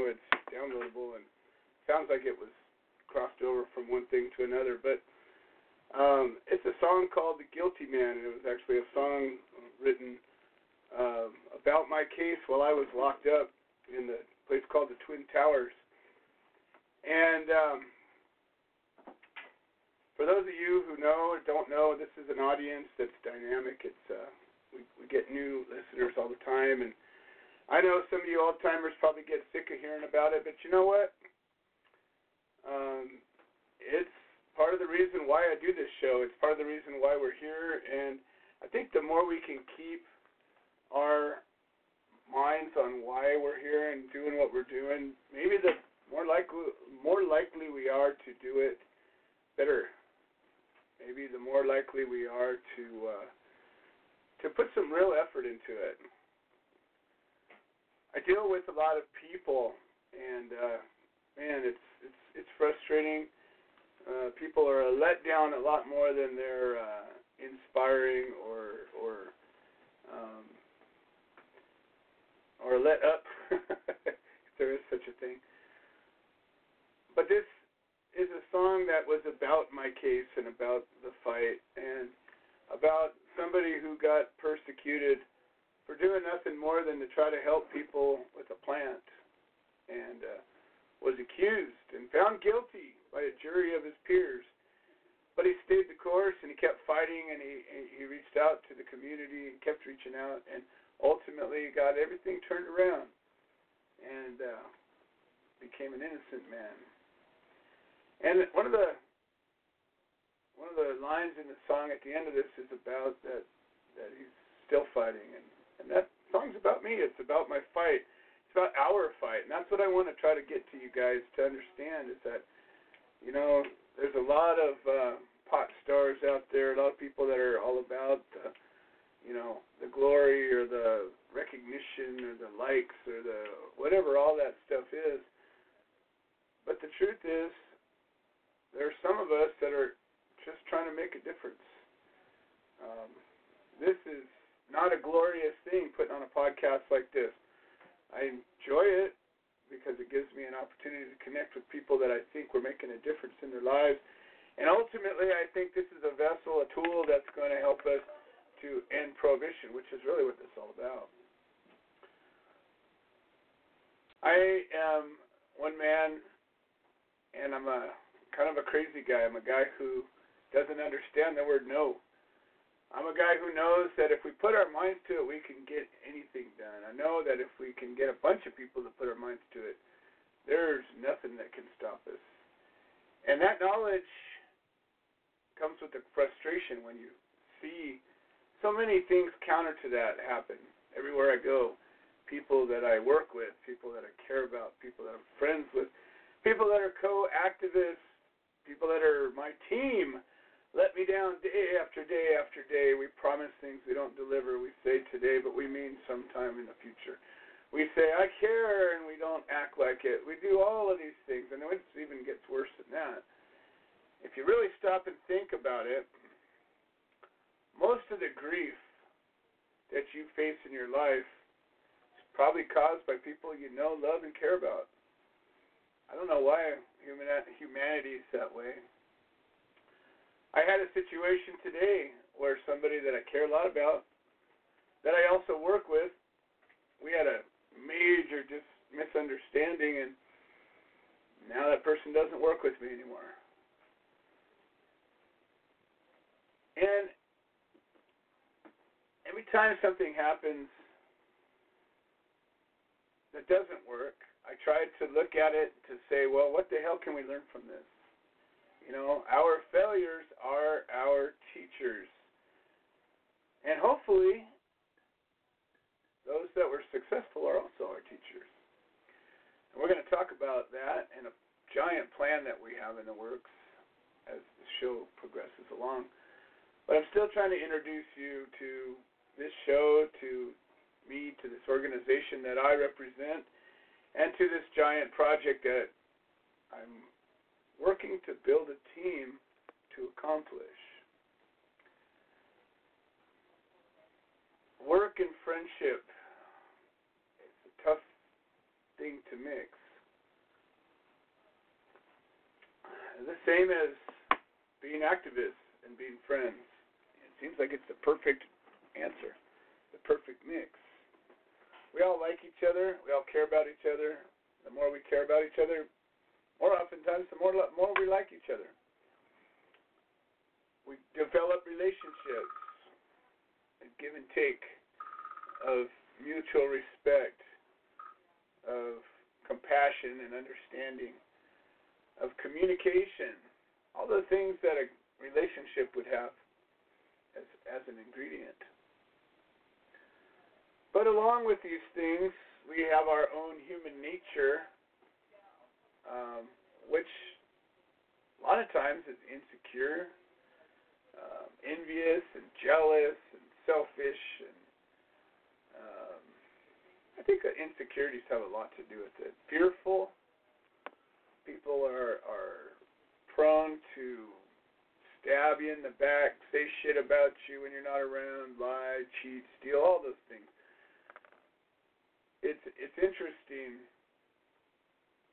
know it's downloadable and sounds like it was crossed over from one thing to another. But um, it's a song called "The Guilty Man," and it was actually a song written um, about my case while I was locked up in the place called the Twin Towers. And um, for those of you who know or don't know, this is an audience that's dynamic. It's uh, we, we get new listeners all the time, and I know some of you old timers probably get sick of hearing about it, but you know what? Um, it's part of the reason why I do this show. It's part of the reason why we're here, and I think the more we can keep our minds on why we're here and doing what we're doing, maybe the more likely more likely we are to do it better. Maybe the more likely we are to uh, to put some real effort into it. I deal with a lot of people, and uh, man, it's it's it's frustrating uh, people are let down a lot more than they're uh, inspiring or or um, or let up, if there is such a thing. But this is a song that was about my case and about the fight and about somebody who got persecuted for doing nothing more than to try to help people with a plant and uh, was accused and found guilty by a jury of his peers. But he stayed the course and he kept fighting and he he reached out to the community and kept reaching out and ultimately got everything turned around and uh, became an innocent man. And one of the one of the lines in the song at the end of this is about that that he's still fighting and and that song's about me. It's about my fight. It's about our fight, and that's what I want to try to get to you guys to understand is that you know, there's a lot of uh, pot stars out there, a lot of people that are all about, uh, you know, the glory or the recognition or the likes or the whatever all that stuff is. But the truth is, there are some of us that are just trying to make a difference. Um, this is not a glorious thing putting on a podcast like this. I enjoy it because it gives me an opportunity to connect with people that I think were making a difference in their lives. And ultimately, I think this is a vessel, a tool that's going to help us to end prohibition, which is really what this is all about. I am one man, and I'm a kind of a crazy guy. I'm a guy who doesn't understand the word no. I'm a guy who knows that if we put our minds to it, we can get anything done. I know that if we can get a bunch of people to put our minds to it, there's nothing that can stop us. And that knowledge comes with the frustration when you see so many things counter to that happen everywhere I go. People that I work with, people that I care about, people that I'm friends with, people that are co activists, people that are my team let me down day after day after day. We promise things we don't deliver. We say today, but we mean sometime in the future. We say, I care, and we don't act like it. We do all of these things, and it even gets worse than that. If you really stop and think about it, most of the grief that you face in your life is probably caused by people you know, love, and care about. I don't know why humanity is that way. I had a situation today where somebody that I care a lot about, that I also work with, we had a major dis- misunderstanding, and now that person doesn't work with me anymore. And every time something happens that doesn't work, I try to look at it to say, well, what the hell can we learn from this? You know, our failures are our teachers. And hopefully, those that were successful are also our teachers. And we're going to talk about that and a giant plan that we have in the works as the show progresses along. But I'm still trying to introduce you to this show, to me, to this organization that I represent, and to this giant project that I'm working to build a team to accomplish. Work and friendship is a tough thing to mix. The same as being activists and being friends. It seems like it's the perfect answer, the perfect mix. We all like each other. We all care about each other. The more we care about each other, more oftentimes, the more more we like each other. We develop relationships, and give and take of mutual respect, of compassion and understanding, of communication, all the things that a relationship would have as, as an ingredient. But along with these things, we have our own human nature, um, which a lot of times is insecure, um, envious, and jealous, and selfish, and um, I think that insecurities have a lot to do with it. Fearful. People are are prone to stab you in the back, say shit about you when you're not around, lie, cheat, steal, all those things it's it's interesting.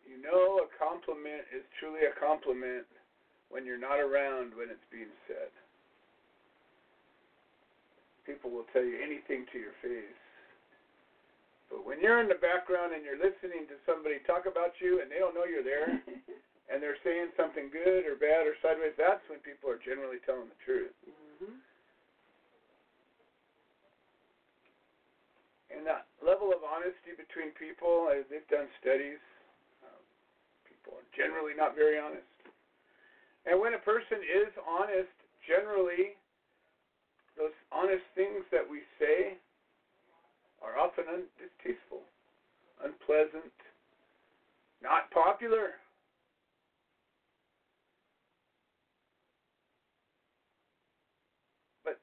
You know, a compliment is truly a compliment when you're not around when it's being said. People will tell you anything to your face. But when you're in the background and you're listening to somebody talk about you and they don't know you're there and they're saying something good or bad or sideways, that's when people are generally telling the truth. Mm-hmm. and that level of honesty between people, they've done studies, people are generally not very honest. And when a person is honest, generally, those honest things that we say are often un- distasteful, unpleasant, not popular. But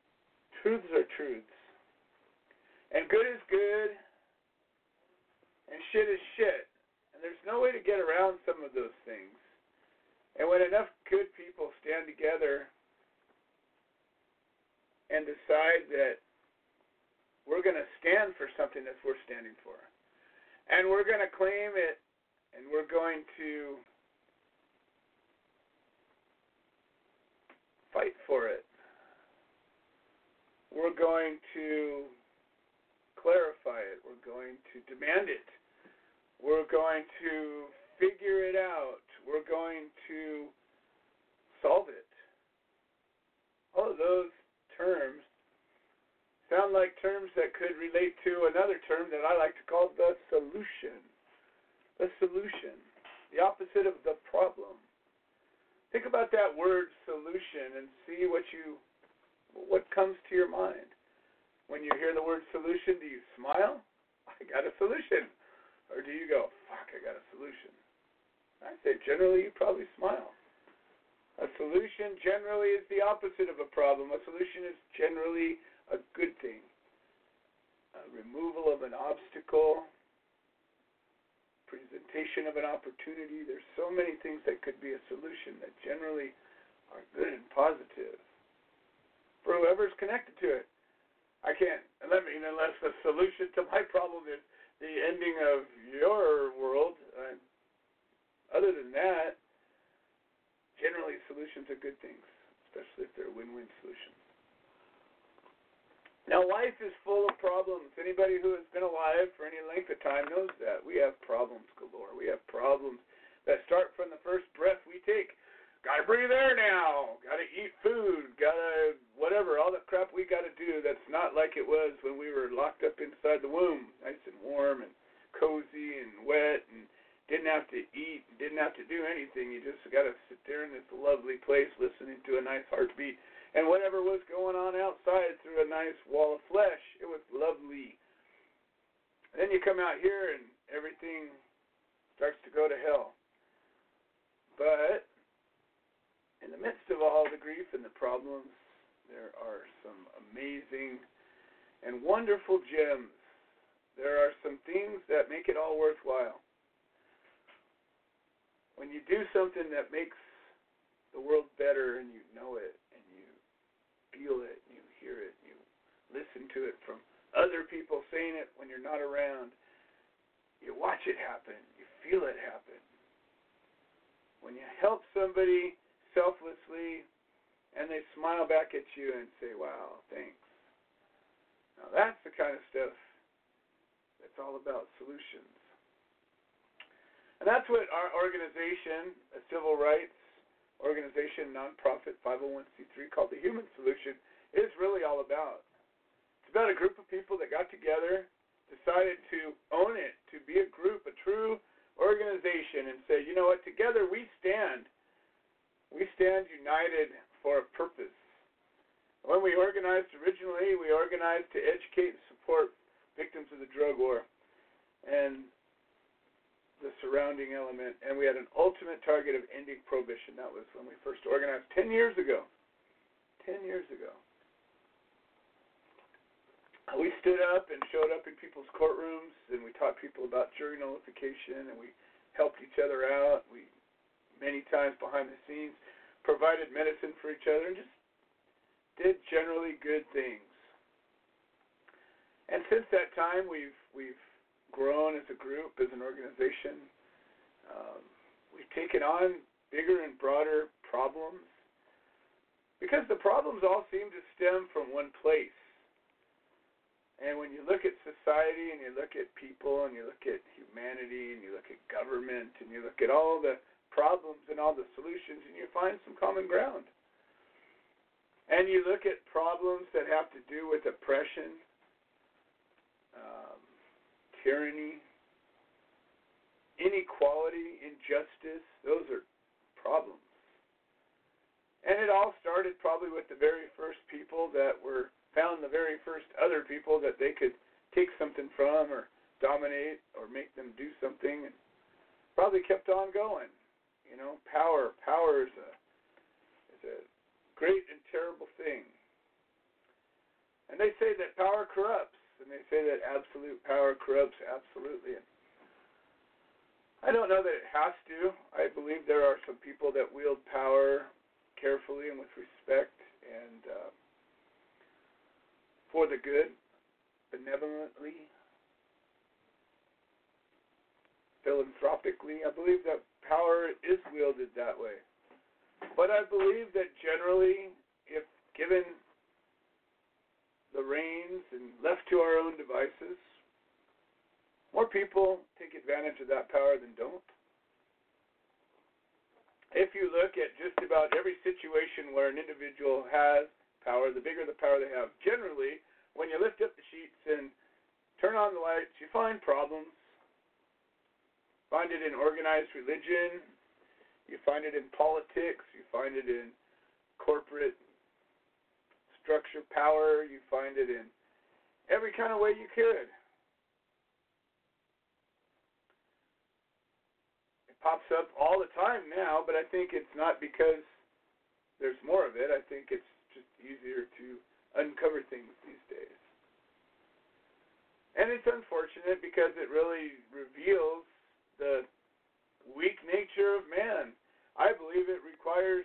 truths are truths. And good is good, and shit is shit. There's no way to get around some of those things. And when enough good people stand together and decide that we're going to stand for something that's worth standing for, and we're going to claim it, and we're going to fight for it, we're going to clarify it. We're going to demand it. We're going to figure it out. We're going to solve it. All of those terms sound like terms that could relate to another term that I like to call the solution. The solution, the opposite of the problem. Think about that word solution and see what you what comes to your mind. When you hear the word solution, do you smile? I got a solution. Or do you go, fuck, I got a solution? I say generally you probably smile. A solution generally is the opposite of a problem. A solution is generally a good thing. A removal of an obstacle, presentation of an opportunity. There's so many things that could be a solution that generally are good and positive for whoever's connected to it. I can't. Let me unless the solution to my problem is the ending of your world. Other than that, generally solutions are good things, especially if they're win-win solutions. Now, life is full of problems. Anybody who has been alive for any length of time knows that. We have problems galore. We have problems that start from the first breath we take Gotta breathe air now. Gotta eat food. Gotta whatever. All the crap we gotta do that's not like it was when we were locked up inside the womb, nice and warm and cozy and wet and didn't have to eat, didn't have to do anything. You just got to sit there in this lovely place listening to a nice heartbeat. And whatever was going on outside through a nice wall of flesh, it was lovely. And then you come out here and everything starts to go to hell. But in the midst of all the grief and the problems, there are some amazing and wonderful gems. There are some things that make it all worthwhile. When you do something that makes the world better and you know it and you feel it, and you hear it, and you listen to it from other people saying it when you're not around, you watch it happen, you feel it happen. When you help somebody selflessly and they smile back at you and say, Wow, thanks. Now that's the kind of stuff that's all about solutions. And that's what our organization, a civil rights organization, nonprofit 501c3 called the Human Solution, is really all about. It's about a group of people that got together, decided to own it, to be a group, a true organization, and say, you know what, together we stand. We stand united for a purpose. When we organized originally, we organized to educate and support victims of the drug war and the surrounding element, and we had an ultimate target of ending prohibition. That was when we first organized 10 years ago. 10 years ago. We stood up and showed up in people's courtrooms, and we taught people about jury nullification, and we helped each other out. We, many times behind the scenes, provided medicine for each other and just did generally good things. And since that time, we've we've grown as a group, as an organization. Um, we've taken on bigger and broader problems because the problems all seem to stem from one place. And when you look at society and you look at people and you look at humanity and you look at government and you look at all the problems and all the solutions and you find some common ground. And you look at problems that have to do with oppression, um, tyranny, inequality, injustice, those are problems. And it all started probably with the very first people that were found the very first other people that they could take something from or dominate or make them do something and probably kept on going. You know, power. Power is a is a great and terrible thing. And they say that power corrupts, and they say that absolute power corrupts absolutely. I don't know that it has to. I believe there are some people that wield power carefully and with respect and uh, for the good, benevolently, philanthropically. I believe that power is wielded that way. But I believe that generally, if given the reins and left to our own devices, more people take advantage of that power than don't. If you look at just about every situation where an individual has power, the bigger the power they have, generally, when you lift up the sheets and turn on the lights, you find problems find it in organized religion. You find it in politics. You find it in corporate structure power. You find it in every kind of way you could. It pops up all the time now, but I think it's not because there's more of it. I think it's just easier to uncover things these days. And it's unfortunate because it really reveals the weak nature of man. I believe it requires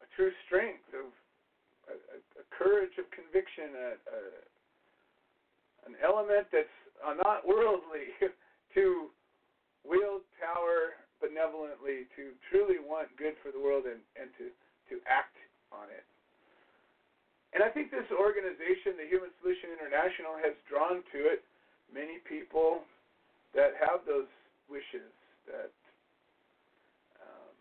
a true strength of a, a, a courage of conviction, a, a, an element that's not worldly to wield power benevolently, to truly want good for the world and, and to, to act on it. And I think this organization, the Human Solution International, has drawn to it many people that have those wishes that um,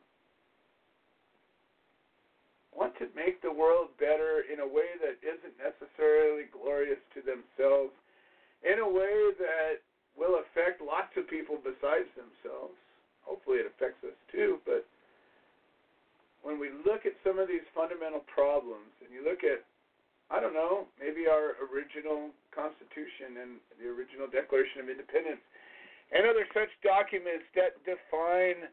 want to make the world better in a way that isn't necessarily glorious to themselves, in a way that will affect lots of people besides themselves. Hopefully, it affects us too, but when we look at some of these fundamental problems, and you look at, I don't know, maybe our original Constitution and the original Declaration of Independence, and other such documents that define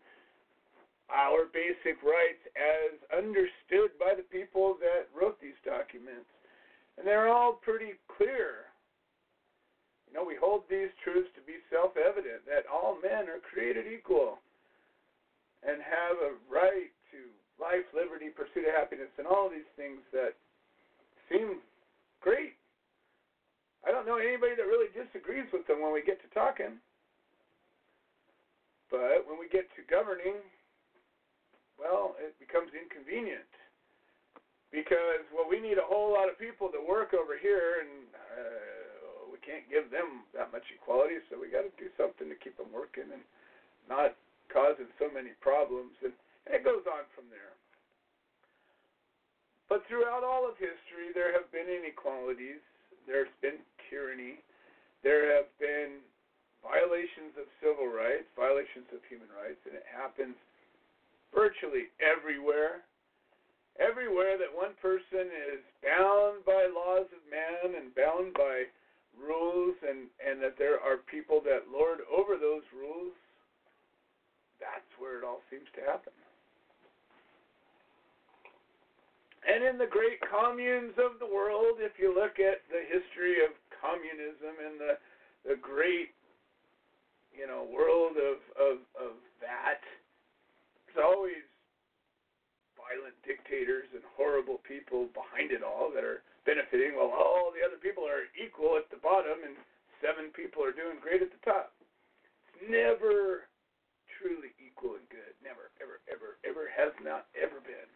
our basic rights as understood by the people that wrote these documents. And they're all pretty clear. You know, we hold these truths to be self evident that all men are created equal and have a right to life, liberty, pursuit of happiness, and all these things that seem great. I don't know anybody that really disagrees with them when we get to talking. But when we get to governing, well, it becomes inconvenient. Because well, we need a whole lot of people to work over here, and uh, we can't give them that much equality, so we got to do something to keep them working and not causing so many problems, and, and it goes on from there. But throughout all of history, there have been inequalities, there's been tyranny, there have been violations of civil rights, violations of human rights, and it happens virtually everywhere. Everywhere that one person is bound by laws of man and bound by rules, and, and that there are people that lord over those rules, that's where it all seems to happen. And in the great communes of the world, if you look at the history of communism and the, the great you know world of, of, of that, there's always violent dictators and horrible people behind it all that are benefiting while all the other people are equal at the bottom and seven people are doing great at the top. It's never truly equal and good. Never, ever, ever, ever has not ever been.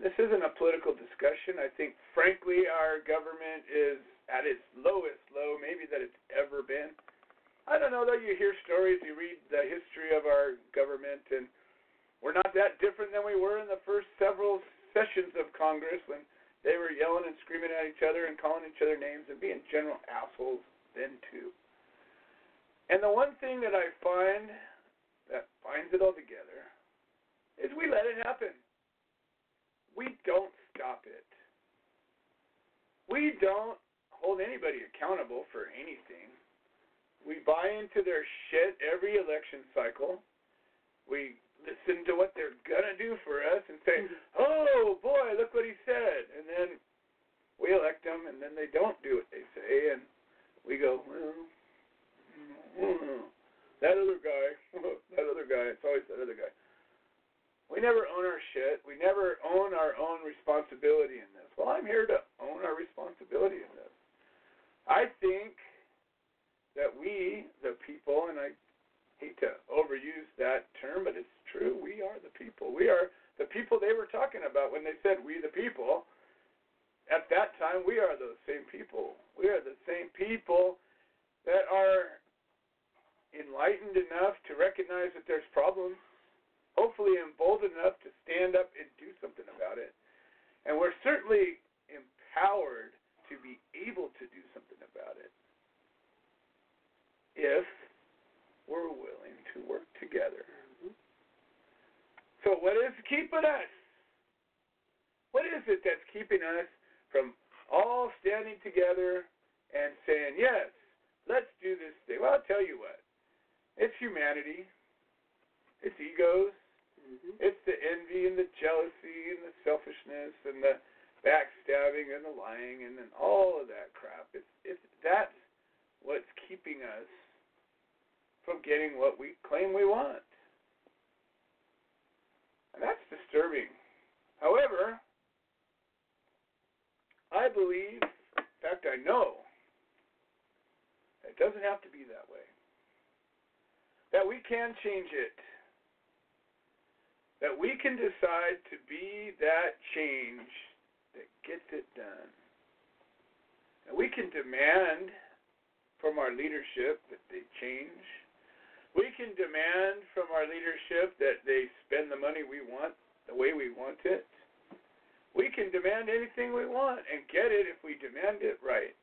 This isn't a political discussion. I think, frankly, our government is at its lowest low, maybe that it's ever been. I don't know though. You hear stories, you read the history of our government, and we're not that different than we were in the first several sessions of Congress when they were yelling and screaming at each other and calling each other names and being general assholes then too. And the one thing that I find that binds it all together is we let it happen. We don't stop it. We don't hold anybody accountable for anything. We buy into their shit every election cycle. We listen to what they're gonna do for us and say, mm-hmm. "Oh boy, look what he said," and then we elect them, and then they don't do what they say, and we go, "Well, mm, mm, mm, mm that other guy, that other guy, it's always that other guy." We never own our shit. We never own our own responsibility in this. Well, I'm here to own our responsibility in this. I think that we, the people, and I hate to overuse that term, but it's true, we are the people. We are the people they were talking about when they said we the people. At that time, we are those same people. We are the same people that are enlightened enough to recognize that there's problems, hopefully emboldened enough to stand up and do something about it. And we're certainly empowered to be able to do something about it if we're willing to work together. So, what is keeping us? What is it that's keeping us from all standing together and saying, yes, let's do this thing? Well, I'll tell you what it's humanity, it's egos, mm-hmm. it's the envy and the jealousy and the selfishness and the backstabbing and the lying and then all of that crap. It's, it's, that's what's keeping us from getting what we claim we want. And that's disturbing. However, I believe, in fact, I know, it doesn't have to be that way. That we can change it. That we can decide to be that change that gets it done. And we can demand from our leadership that they change we can demand from our leadership that they spend the money we want the way we want it, we can demand anything we want and get it if we demand it right.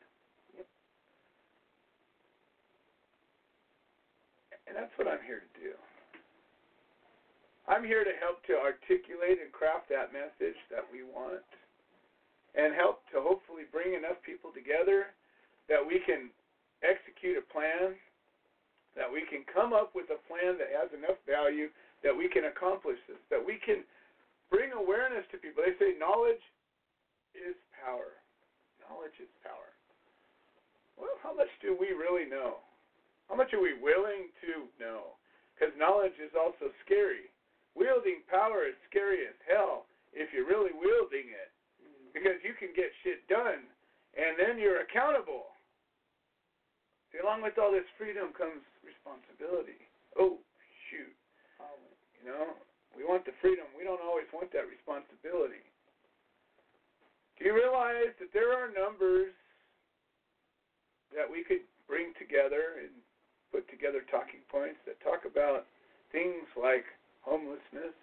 And that's what I'm here to do. I'm here to help to articulate and craft that message that we want and help to hopefully bring enough people together that we can execute a plan, that we can come up with a plan that has enough value that we can accomplish this, that we can bring awareness to people. They say knowledge is power. Knowledge is power. Well, how much do we really know? How much are we willing to know? Because knowledge is also scary. Wielding power is scary as hell if you're really wielding it. Because you can get shit done and then you're accountable. See, along with all this freedom comes responsibility. Oh, shoot. You know, we want the freedom. We don't always want that responsibility. Do you realize that there are numbers that we could bring together and put together talking points that talk about things like homelessness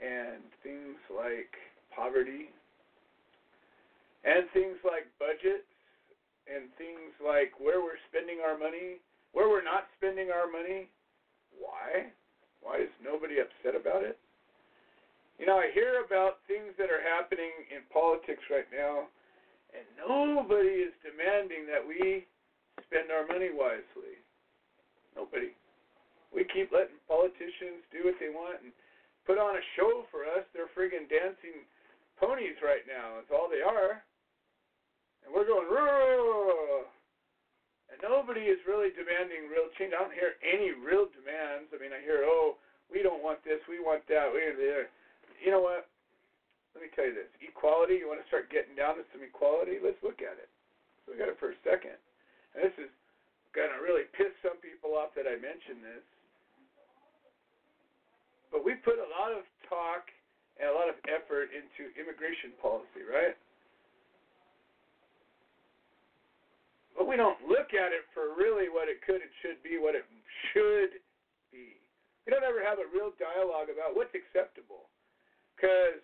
and things like poverty and things like budgets and things like where we're spending our money, where we're not spending our money. Why? Why is nobody upset about it? You know, I hear about things that are happening in politics right now, and nobody is demanding that we spend our money wisely. Nobody. We keep letting politicians do what they want and put on a show for us. They're friggin' dancing ponies right now. That's all they are. And we're going, Roo! and nobody is really demanding real change. I don't hear any real demands. I mean, I hear, oh, we don't want this, we want that, we want that. You know what? Let me tell you this: equality. You want to start getting down to some equality? Let's look at it. Let's look at it for a second. And this is going to really piss some people off that I mention this. But we put a lot of talk and a lot of effort into immigration policy, right? but we don't look at it for really what it could and should be, what it should be. We don't ever have a real dialogue about what's acceptable. Because,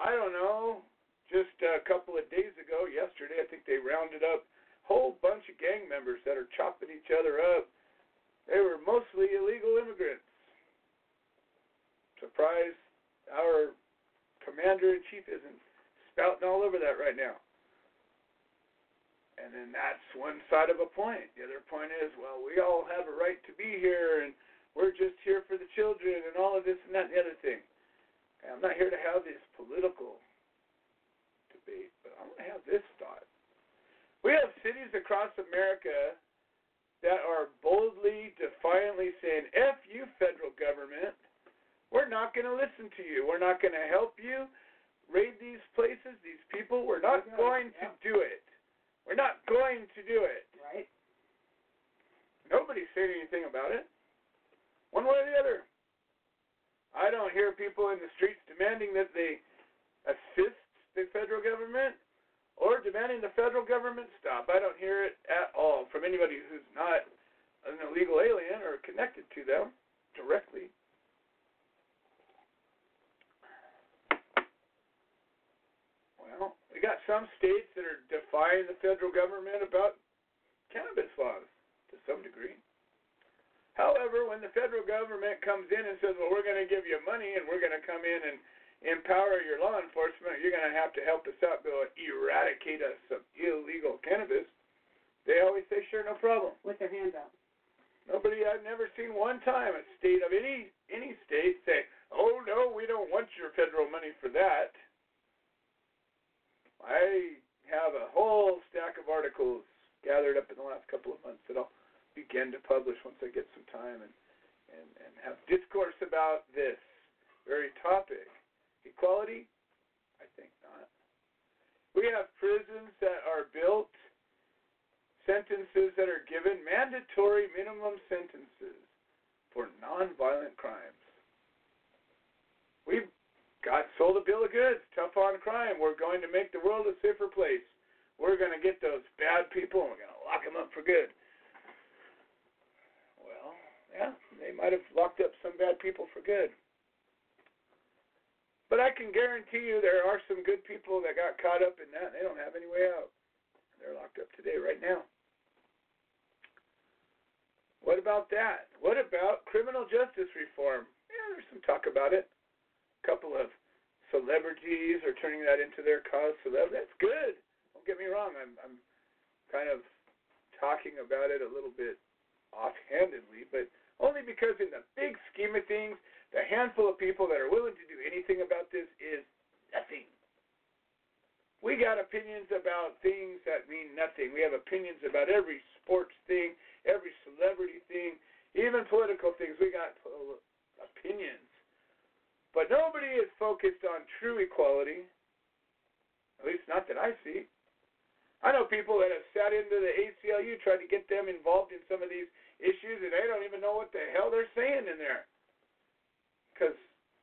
I don't know, just a couple of days ago, yesterday, I think they rounded up a whole bunch of gang members that are chopping each other up. They were mostly illegal immigrants. Surprise, our commander in chief isn't spouting all over that right now. And then that's one side of a point. The other point is, well, we all have a right to be here, and we're just here for the children, and all of this and that and the other thing. And I'm not here to have this political debate, but I want to have this thought. We have cities across America that are boldly, defiantly saying, F you, federal government. We're not going to listen to you. We're not going to help you raid these places, these people. We're not going to do it. We're not going to do it. Right. Nobody's saying anything about it. One way or the other. I don't hear people in the streets demanding that they assist the federal government or demanding the federal government stop. I don't hear it at all from anybody who's not an illegal alien or connected to them directly. We got some states that are defying the federal government about cannabis laws to some degree. However, when the federal government comes in and says, well, we're going to give you money and we're going to come in and empower your law enforcement, you're going to have to help us out, go eradicate us of illegal cannabis, they always say, sure, no problem. With their hands out. Nobody, I've never seen one time a state of any any state say, oh, no, we don't want your federal money for that. I have a whole stack of articles gathered up in the last couple of months that I'll begin to publish once I get some time and, and, and have discourse about this very topic. Equality? I think not. We have prisons that are built, sentences that are given, mandatory minimum sentences for nonviolent crimes. We've God sold a bill of goods, tough on crime. We're going to make the world a safer place. We're going to get those bad people and we're going to lock them up for good. Well, yeah, they might have locked up some bad people for good. But I can guarantee you there are some good people that got caught up in that and they don't have any way out. They're locked up today, right now. What about that? What about criminal justice reform? Yeah, there's some talk about it. Couple of celebrities are turning that into their cause. So that, that's good. Don't get me wrong. I'm, I'm kind of talking about it a little bit offhandedly, but only because in the big scheme of things, the handful of people that are willing to do anything about this is nothing. We got opinions about things that mean nothing. We have opinions about every sports thing, every celebrity thing, even political things. We got opinions. But nobody is focused on true equality. At least not that I see. I know people that have sat into the ACLU, tried to get them involved in some of these issues, and they don't even know what the hell they're saying in there because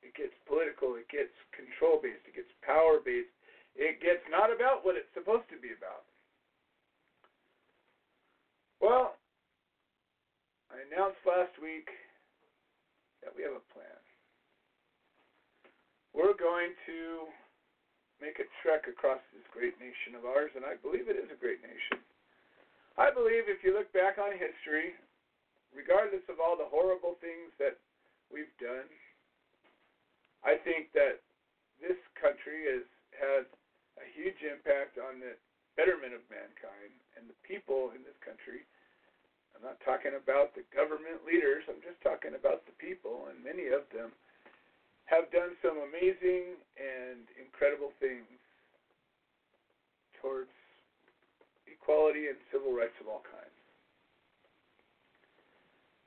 it gets political, it gets control based, it gets power based, it gets not about what it's supposed to be about. Well, I announced last week that we have a plan. We're going to make a trek across this great nation of ours, and I believe it is a great nation. I believe if you look back on history, regardless of all the horrible things that we've done, I think that this country has had a huge impact on the betterment of mankind and the people in this country. I'm not talking about the government leaders, I'm just talking about the people, and many of them have done some amazing and incredible things towards equality and civil rights of all kinds.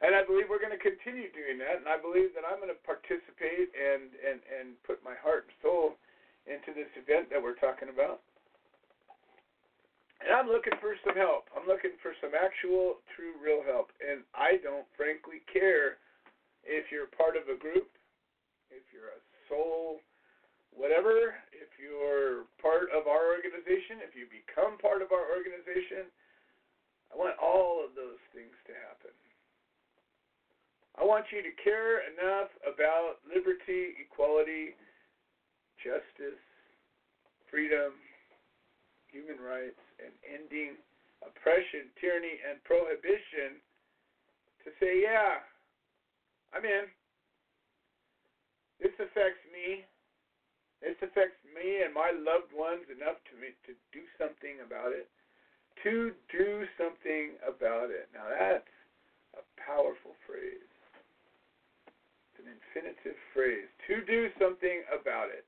And I believe we're going to continue doing that, and I believe that I'm going to participate and, and, and put my heart and soul into this event that we're talking about. And I'm looking for some help. I'm looking for some actual, true, real help. And I don't frankly care if you're part of a group, if you're a soul, whatever, if you're part of our organization, if you become part of our organization. I want all of those things to happen. I want you to care enough about liberty, equality, justice, freedom, human rights, and ending oppression, tyranny, and prohibition to say, yeah, I'm in. This affects me. This affects me and my loved ones enough to me to do something about it. To do something about it. Now that's a powerful phrase It's an infinitive phrase. To do something about it.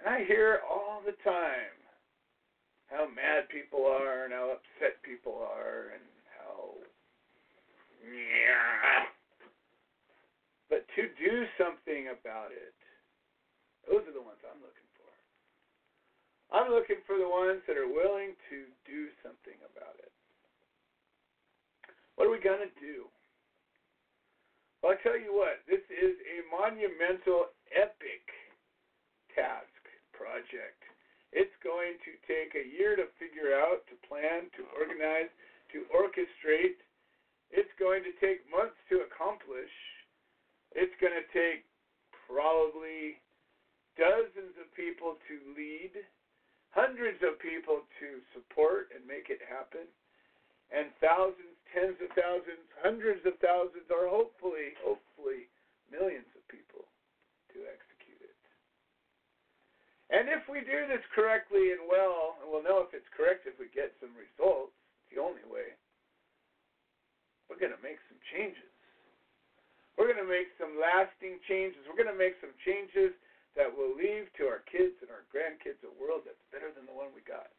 And I hear all the time how mad people are and how upset people are and how. Yeah. But to do something about it, those are the ones I'm looking for. I'm looking for the ones that are willing to do something about it. What are we going to do? Well, I tell you what, this is a monumental, epic task project. It's going to take a year to figure out, to plan, to organize, to orchestrate. It's going to take months to accomplish. It's going to take probably dozens of people to lead, hundreds of people to support and make it happen, and thousands tens of thousands, hundreds of thousands, or hopefully, hopefully, millions of people to execute it. And if we do this correctly and well, and we'll know if it's correct if we get some results, it's the only way, we're going to make some changes. We're going to make some lasting changes. We're going to make some changes that will leave to our kids and our grandkids a world that's better than the one we got.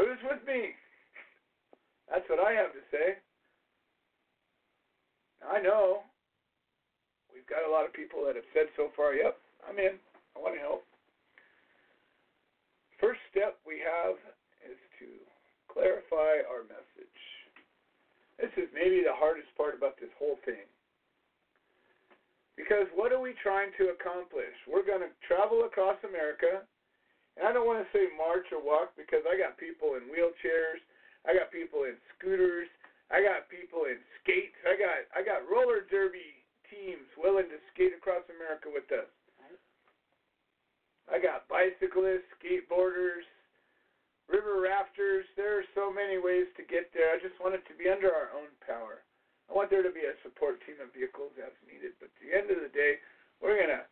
Who's with me? That's what I have to say. I know we've got a lot of people that have said so far, yep, I'm in. I want to help. First step we have is to clarify our message. This is maybe the hardest part about this whole thing. Because what are we trying to accomplish? We're going to travel across America, and I don't want to say march or walk because I got people in wheelchairs, I got people in scooters, I got people in skates, I got I got roller derby teams willing to skate across America with us. I got bicyclists, skateboarders, river rafters. There are so many ways to get there. I just want it to be under our own power. I want there to be a support team of vehicles as needed. But at the end of the day, we're going to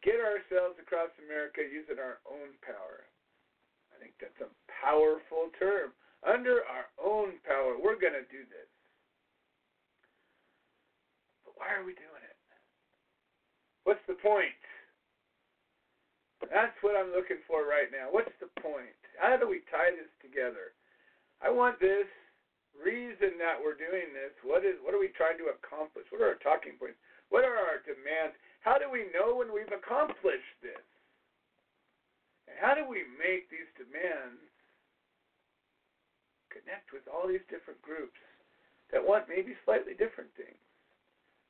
get ourselves across America using our own power. I think that's a powerful term. Under our own power, we're going to do this. But why are we doing it? What's the point? That's what I'm looking for right now. What's the point? How do we tie this together? I want this reason that we're doing this. What is what are we trying to accomplish? What are our talking points? What are our demands? How do we know when we've accomplished this? And how do we make these demands connect with all these different groups that want maybe slightly different things?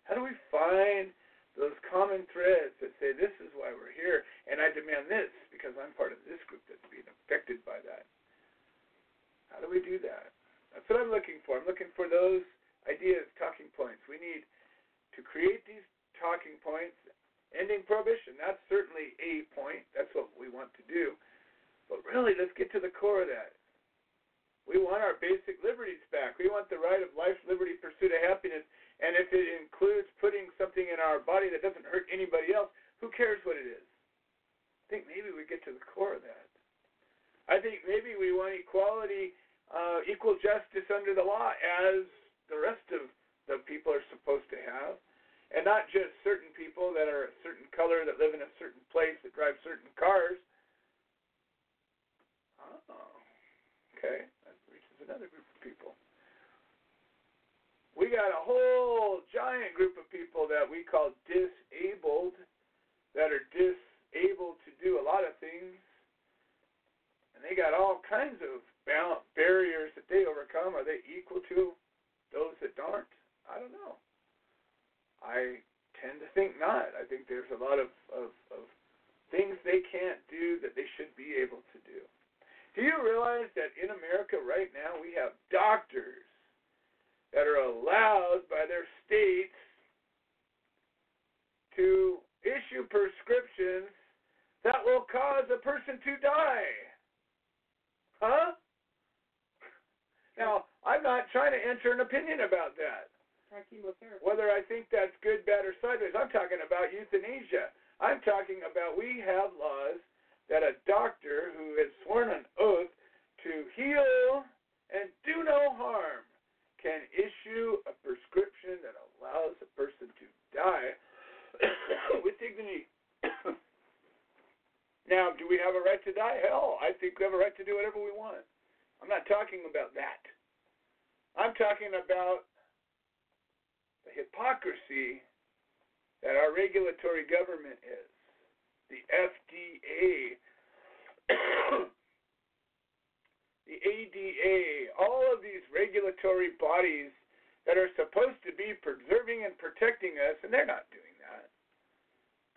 How do we find those common threads that say, this is why we're here, and I demand this because I'm part of this group that's being affected by that. How do we do that? That's what I'm looking for. I'm looking for those ideas, talking points. We need to create these talking points. Ending prohibition, that's certainly a point. That's what we want to do. But really, let's get to the core of that. We want our basic liberties back. We want the right of life, liberty, pursuit of happiness, and if it includes putting something in our body that doesn't hurt anybody else, who cares what it is? I think maybe we get to the core of that. I think maybe we want equality, uh, equal justice under the law as the rest of the people are supposed to have. And not just certain people that are a certain color that live in a certain place that drive certain cars. Oh, okay. That reaches another group of we got a whole giant group of people that we call disabled, that are disabled to do a lot of things. And they got all kinds of barriers that they overcome. Are they equal to those that aren't? I don't know. I tend to think not. I think there's a lot of, of, of things they can't do that they should be able to do. Do you realize that in America right now we have doctors that are allowed by their states to issue prescriptions that will cause a person to die. Huh? Now, I'm not trying to enter an opinion about that. Whether I think that's good, bad, or sideways. I'm talking about euthanasia. I'm talking about we have laws that a doctor who has sworn an oath to heal and do no harm can issue a prescription that allows a person to die with dignity. now, do we have a right to die? Hell, I think we have a right to do whatever we want. I'm not talking about that. I'm talking about the hypocrisy that our regulatory government is. The FDA the ADA, all of these regulatory bodies that are supposed to be preserving and protecting us, and they're not doing that.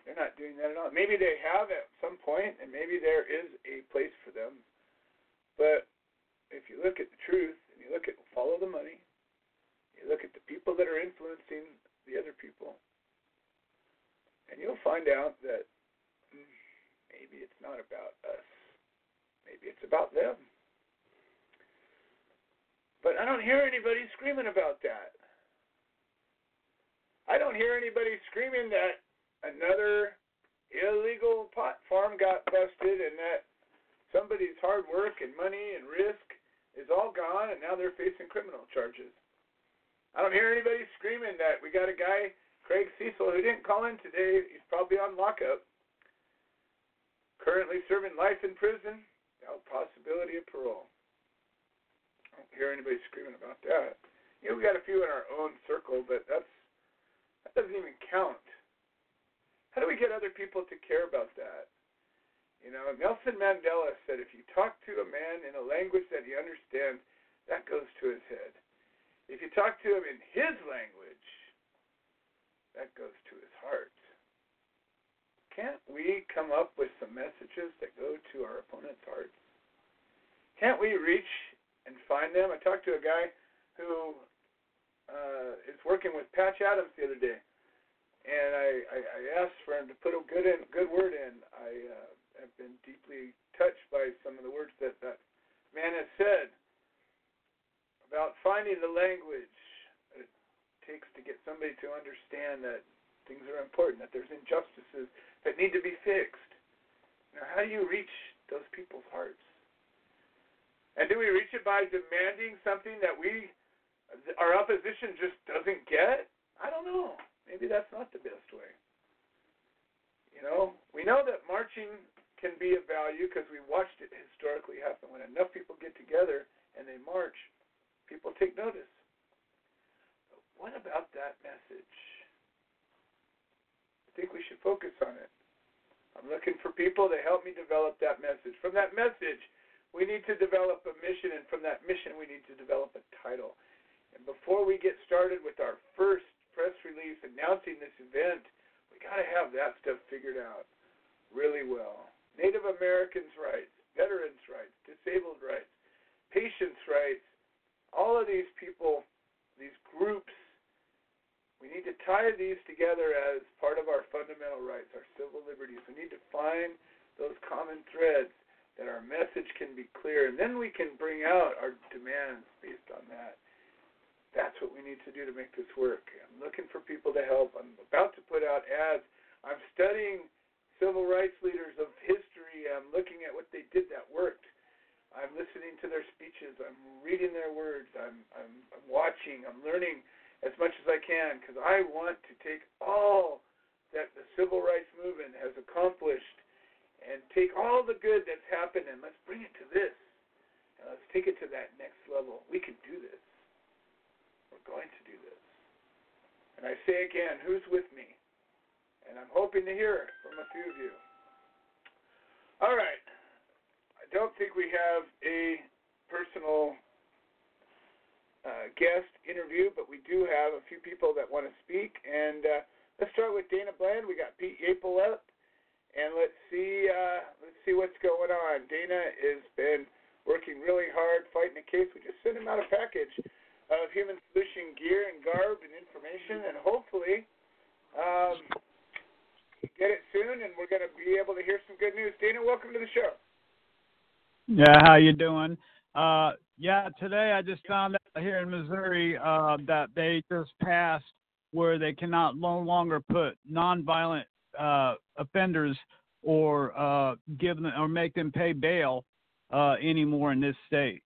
They're not doing that at all. Maybe they have at some point, and maybe there is a place for them. But if you look at the truth, and you look at follow the money, you look at the people that are influencing the other people, and you'll find out that hmm, maybe it's not about us. Maybe it's about them. But I don't hear anybody screaming about that. I don't hear anybody screaming that another illegal pot farm got busted and that somebody's hard work and money and risk is all gone and now they're facing criminal charges. I don't hear anybody screaming that we got a guy, Craig Cesal, who didn't call in today. He's probably on lockup. Currently serving life in prison no possibility of parole don't hear anybody screaming about that. You know, we got a few in our own circle, but that's that doesn't even count. How do we get other people to care about that? You know, Nelson Mandela said if you talk to a man in a language that he understands, that goes to his head. If you talk to him in his language, that goes to his heart. Can't we come up with some messages that go to our opponent's hearts? Can't we reach and find them. I talked to a guy who uh, is working with Patch Adams the other day, and I, I, I asked for him to put a good in, good word in. I uh, have been deeply touched by some of the words that that man has said about finding the language it takes to get somebody to understand that things are important, that there's injustices that need to be fixed. Now, how do you reach those people's hearts? And do we reach it by demanding something that we, our opposition just doesn't get? I don't know. Maybe that's not the best way. You know, we know that marching can be of value because we watched it historically happen. When enough people get together and they march, people take notice. But what about that message? I think we should focus on it. I'm looking for people to help me develop that message. From that message, we need to develop a mission, and from that mission, we need to develop a title. And before we get started with our first press release announcing this event, we got to have that stuff figured out really well. Native Americans' rights, veterans' rights, disabled rights, patients' rights, all of these people, these groups, we need to tie these together as part of our fundamental rights, our civil liberties. We need to find those common threads that our message can be clear, and then we can bring out our demands based on that. That's what we need to do to make this work. I'm looking for people to help. I'm about to put out ads. I'm studying civil rights leaders of history. I'm looking at what they did that worked. I'm listening to their speeches. I'm reading their words. I'm, I'm, I'm watching. I'm learning as much as I can because I want to take all that the civil rights movement has accomplished and take all the good that's happened and let's bring it to this. And let's take it to that next level. We can do this. We're going to do this. And I say again, who's with me? And I'm hoping to hear from a few of you. All right don't think we have a personal uh, guest interview, but we do have a few people that want to speak. And uh, let's start with Dana Bland. We got Pete Yapel up, and let's see uh, let's see what's going on. Dana has been working really hard fighting a case. We just sent him out a package of human solution gear and garb and information, and hopefully. Um, get it soon, and we're going to be able to hear some good news. Dana, welcome to the show. Yeah, how you doing? Uh, yeah, today I just found out here in Missouri uh, that they just passed where they cannot no longer put nonviolent uh, offenders or uh, give them or make them pay bail uh, anymore in this state.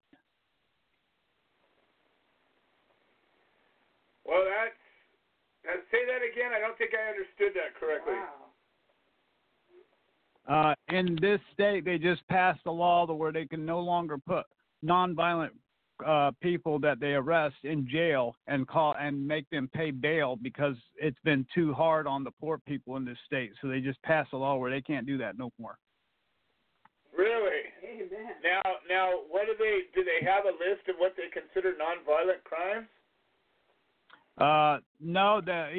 Well, that's, say that again. I don't think I understood that correctly. Wow. Uh, in this state, they just passed a law to where they can no longer put nonviolent uh, people that they arrest in jail and call and make them pay bail because it's been too hard on the poor people in this state. So they just passed a law where they can't do that no more. Really? Amen. Now, now, what do they do? They have a list of what they consider nonviolent crimes? Uh, no, that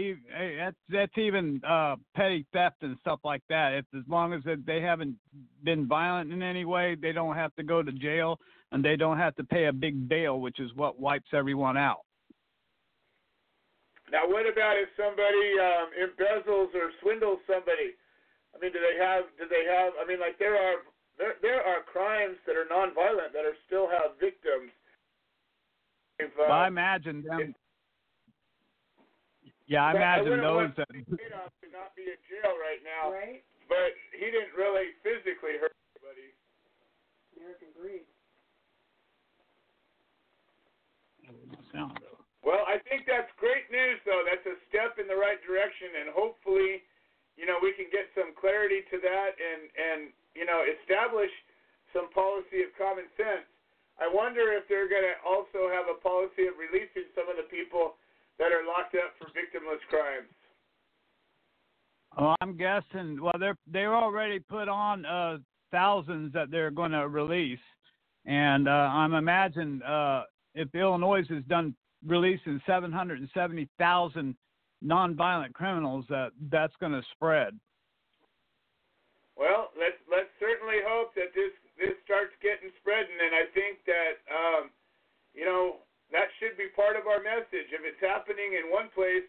that's that's even uh petty theft and stuff like that. If as long as they haven't been violent in any way, they don't have to go to jail and they don't have to pay a big bail, which is what wipes everyone out. Now, what about if somebody um, embezzles or swindles somebody? I mean, do they have? Do they have? I mean, like there are there there are crimes that are nonviolent that are still have victims. If, uh, well, I imagine them. Yeah, I imagine I those that. Madoff to not be in jail right now. Right. But he didn't really physically hurt anybody. American greed. Well, I think that's great news, though. That's a step in the right direction, and hopefully, you know, we can get some clarity to that and and you know establish some policy of common sense. I wonder if they're going to also have a policy of releasing some of the people that are locked up for victimless crimes? Well, I'm guessing. Well, they're they're already put on uh, thousands that they're going to release, and uh, I'm imagine uh, if Illinois has done releasing 770,000 nonviolent criminals, that that's going to spread. Well, let's let's certainly hope that this this starts getting spreading, and I think that um, you know that should be part of our message. If it's happening in one place,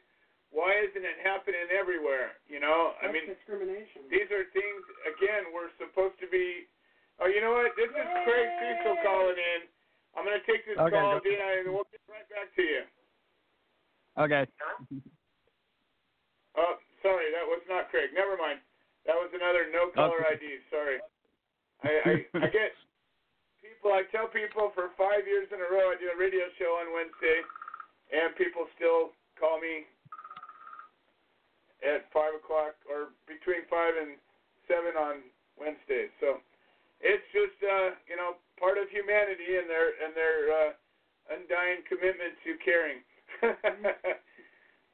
why isn't it happening everywhere? You know, That's I mean, discrimination. These are things. Again, we're supposed to be. Oh, you know what? This is Craig Cesal calling in. I'm going to take this Okay, call, Dina, and we'll get right back to you. Okay. Oh, sorry, that was not Craig. Never mind. That was another no caller. ID. Sorry. I, I I get people. I tell people for five years in a row I do a radio show on Wednesday, and people still call me at five o'clock or between five and seven on Wednesdays. So it's just uh, you know part of humanity and their and their uh, undying commitment to caring.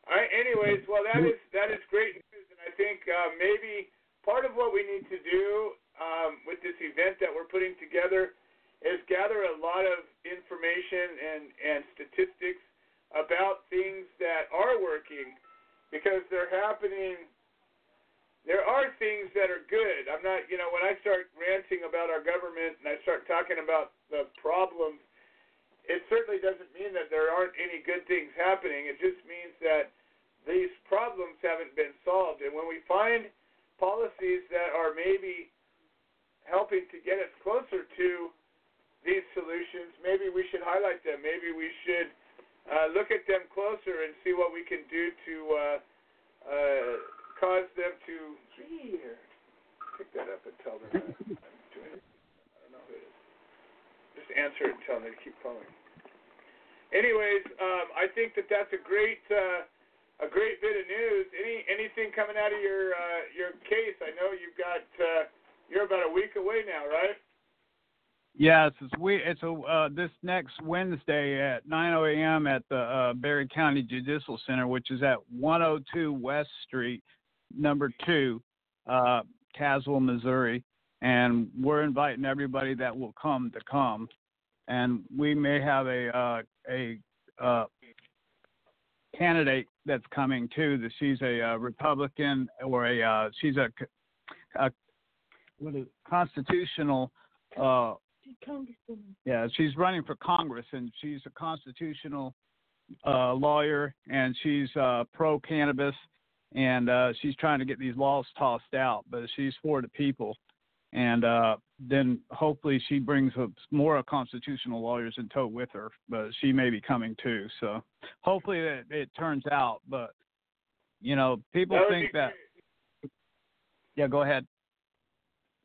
Right. Anyways, well that is that is great news, and I think uh, maybe part of what we need to do um, with this event that we're putting together is gather a lot of information and and statistics about things that are working because they're happening. There are things that are good. I'm not, you know, when I start ranting about our government and I start talking about the problems, it certainly doesn't mean that there aren't any good things happening. It just means that these problems haven't been solved. And when we find policies that are maybe helping to get us closer to these solutions, maybe we should highlight them. Maybe we should uh, look at them closer and see what we can do to uh, uh, cause them to. Here, pick that up and tell them I'm doing it. I don't know who it is. Just answer it and tell them to keep calling. Anyways, um, I think that that's a great uh, a great bit of news. Any anything coming out of your uh, your case? I know you've got uh, you're about a week away now, right? Yes, it's we. It's a uh, this next Wednesday at 9 a.m. at the uh, Barry County Judicial Center, which is at 102 West Street, number two, uh, Cassville, Missouri, and we're inviting everybody that will come to come, and we may have a uh, a uh, candidate that's coming too. That she's a uh, Republican or a uh, she's a, a what is constitutional. Uh, yeah, she's running for Congress, and she's a constitutional uh, lawyer, and she's uh, pro cannabis, and uh, she's trying to get these laws tossed out. But she's for the people, and uh, then hopefully she brings up more constitutional lawyers in tow with her. But she may be coming too, so hopefully it, it turns out. But you know, people That think that. great. Yeah, go ahead.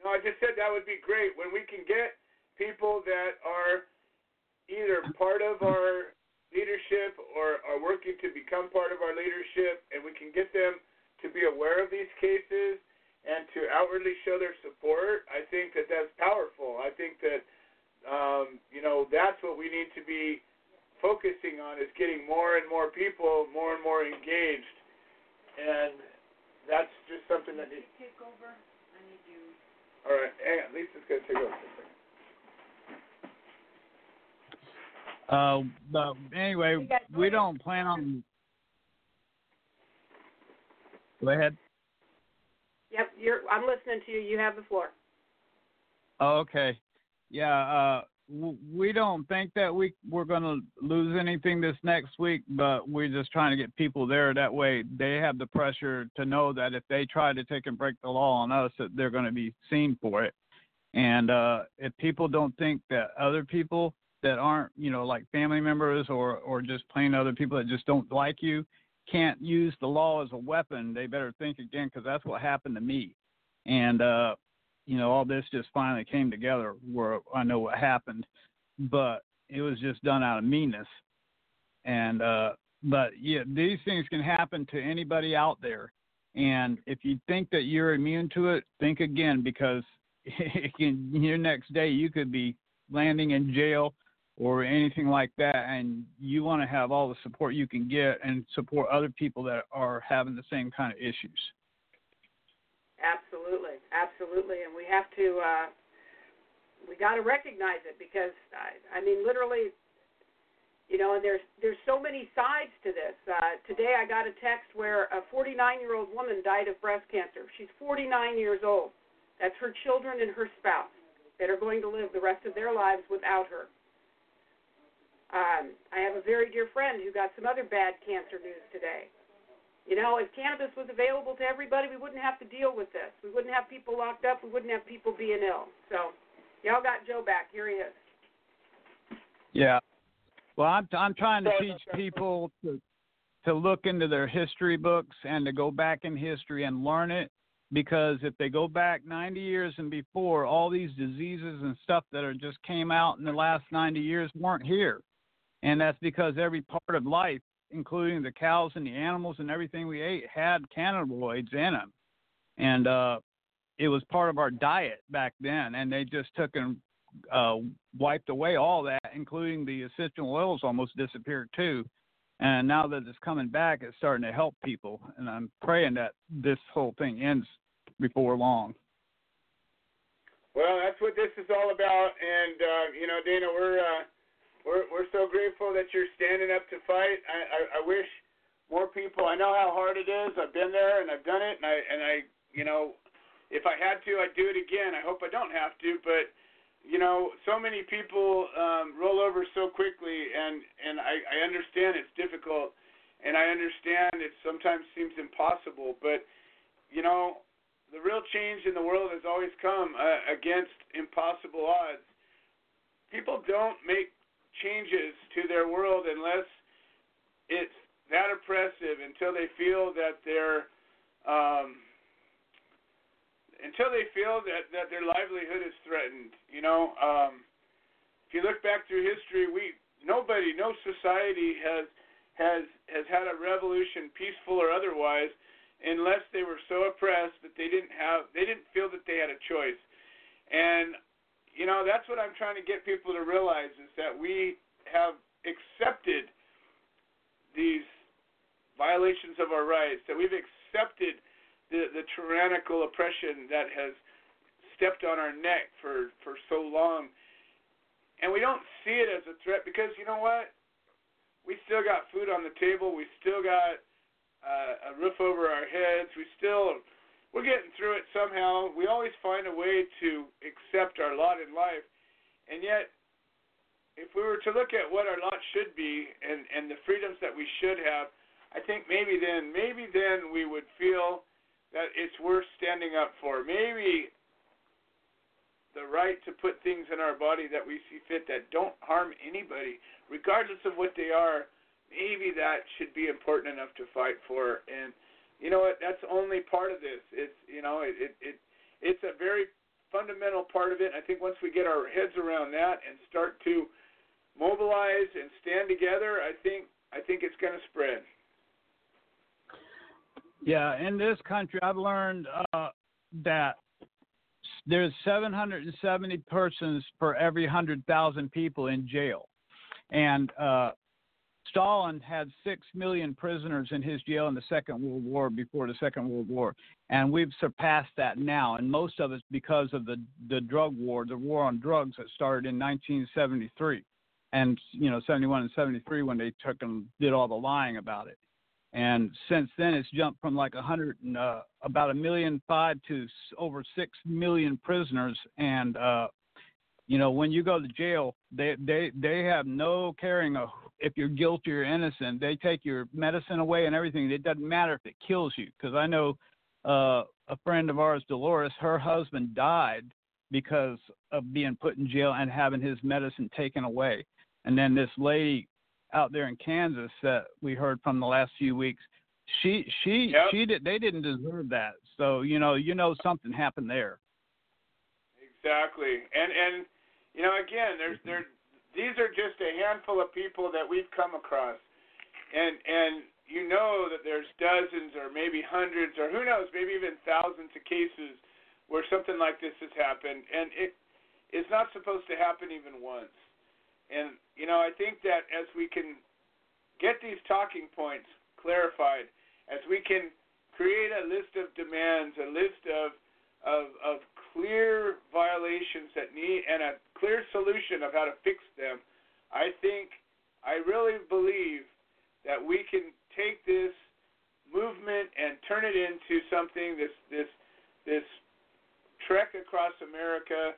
No, I just said that would be great when we can get people that are either part of our leadership or are working to become part of our leadership, and we can get them to be aware of these cases and to outwardly show their support. I think that that's powerful. I think that um, you know that's what we need to be focusing on is getting more and more people more and more engaged, and that's just something that needs. Take over. I need you. All right, on. Lisa's gonna take over. for a second. Uh, but anyway, You guys go we don't plan on. Go ahead. Yep, you're. I'm listening to you. You have the floor. Oh, okay. Yeah. Uh, w- we don't think that we we're gonna lose anything this next week, but we're just trying to get people there. That way, they have the pressure to know that if they try to take and break the law on us, that they're to be seen for it. And uh, if people don't think that other people that aren't, you know, like family members or or just plain other people that just don't like you, can't use the law as a weapon, they better think again because that's what happened to me. And uh, you know, all this just finally came together where I know what happened, but it was just done out of meanness. And uh, but yeah, these things can happen to anybody out there. And if you think that you're immune to it, think again because it can, your next day you could be landing in jail or anything like that and you want to have all the support you can get and support other people that are having the same kind of issues Absolutely, absolutely, and we have to. uh We got to recognize it because I, I mean, literally, you know, and there's there's so many sides to this. Uh, today, I got a text where a 49-year-old woman died of breast cancer. She's 49 years old. That's her children and her spouse that are going to live the rest of their lives without her. Um, I have a very dear friend who got some other bad cancer news today. You know, if cannabis was available to everybody, we wouldn't have to deal with this. We wouldn't have people locked up. We wouldn't have people being ill. So, y'all got Joe back. Here he is. Yeah. Well, I'm I'm trying to teach people to to look into their history books and to go back in history and learn it because if they go back 90 years and before all these diseases and stuff that are just came out in the last 90 years weren't here and that's because every part of life including the cows and the animals and everything we ate had cannabinoids in them and uh it was part of our diet back then and they just took and uh wiped away all that including the essential oils almost disappeared too and now that it's coming back, it's starting to help people. And I'm praying that this whole thing ends before long. Well, that's what this is all about, and uh, you know, Dana, we're uh, we're we're so grateful that you're standing up to fight. I, I I wish more people. I know how hard it is. I've been there and I've done it, and I and I you know, if I had to, I'd do it again. I hope I don't have to, but you know, so many people um, roll over so quickly, and and I, I understand it's difficult, and I understand it sometimes seems impossible, but you know, the real change in the world has always come uh, against impossible odds. People don't make changes to their world unless it's that oppressive until they feel that they're um, until they feel that that their livelihood is threatened. You know, um, if you look back through history, we nobody, no society has has has had a revolution, peaceful or otherwise, unless they were so oppressed that they didn't have they didn't feel that they had a choice. And you know, that's what I'm trying to get people to realize is that we have accepted these violations of our rights, that we've accepted the the tyrannical oppression that has stepped on our neck for for so long. And we don't see it as a threat because you know what? We still got food on the table. We still got uh, a roof over our heads. We still we're getting through it somehow. We always find a way to accept our lot in life. And yet if we were to look at what our lot should be and and the freedoms that we should have, I think maybe then maybe then we would feel that it's worth standing up for. Maybe the right to put things in our body that we see fit that don't harm anybody, regardless of what they are, maybe that should be important enough to fight for. And you know what? That's only part of this. It's you know it it, it it's a very fundamental part of it. I think once we get our heads around that and start to mobilize and stand together, I think I think it's going to spread. Yeah, in this country, I've learned uh, that there's 770 persons per every 100,000 people in jail. And uh, Stalin had 6 million prisoners in his jail in the Second World War before the Second World War. And we've surpassed that now. And most of it's because of the, the drug war, the war on drugs that started in 1973. And, you know, 71 and 73 when they took and did all the lying about it and since then it's jumped from like a hundred and uh, about a million five to over six million prisoners and uh you know when you go to jail they they they have no caring of if you're guilty or innocent they take your medicine away and everything it doesn't matter if it kills you because i know uh a friend of ours dolores her husband died because of being put in jail and having his medicine taken away and then this lady out there in Kansas that we heard from the last few weeks. She she Yep. she did they didn't deserve that. So you know you know something happened there. Exactly. And and you know again there's there these are just a handful of people that we've come across. And and you know that there's dozens or maybe hundreds or who knows, maybe even thousands of cases where something like this has happened and it it's not supposed to happen even once. And you know, I think that as we can get these talking points clarified, as we can create a list of demands, a list of of, of clear violations that need and a clear solution of how to fix them, I think I really believe that we can take this movement and turn it into something this this this trek across America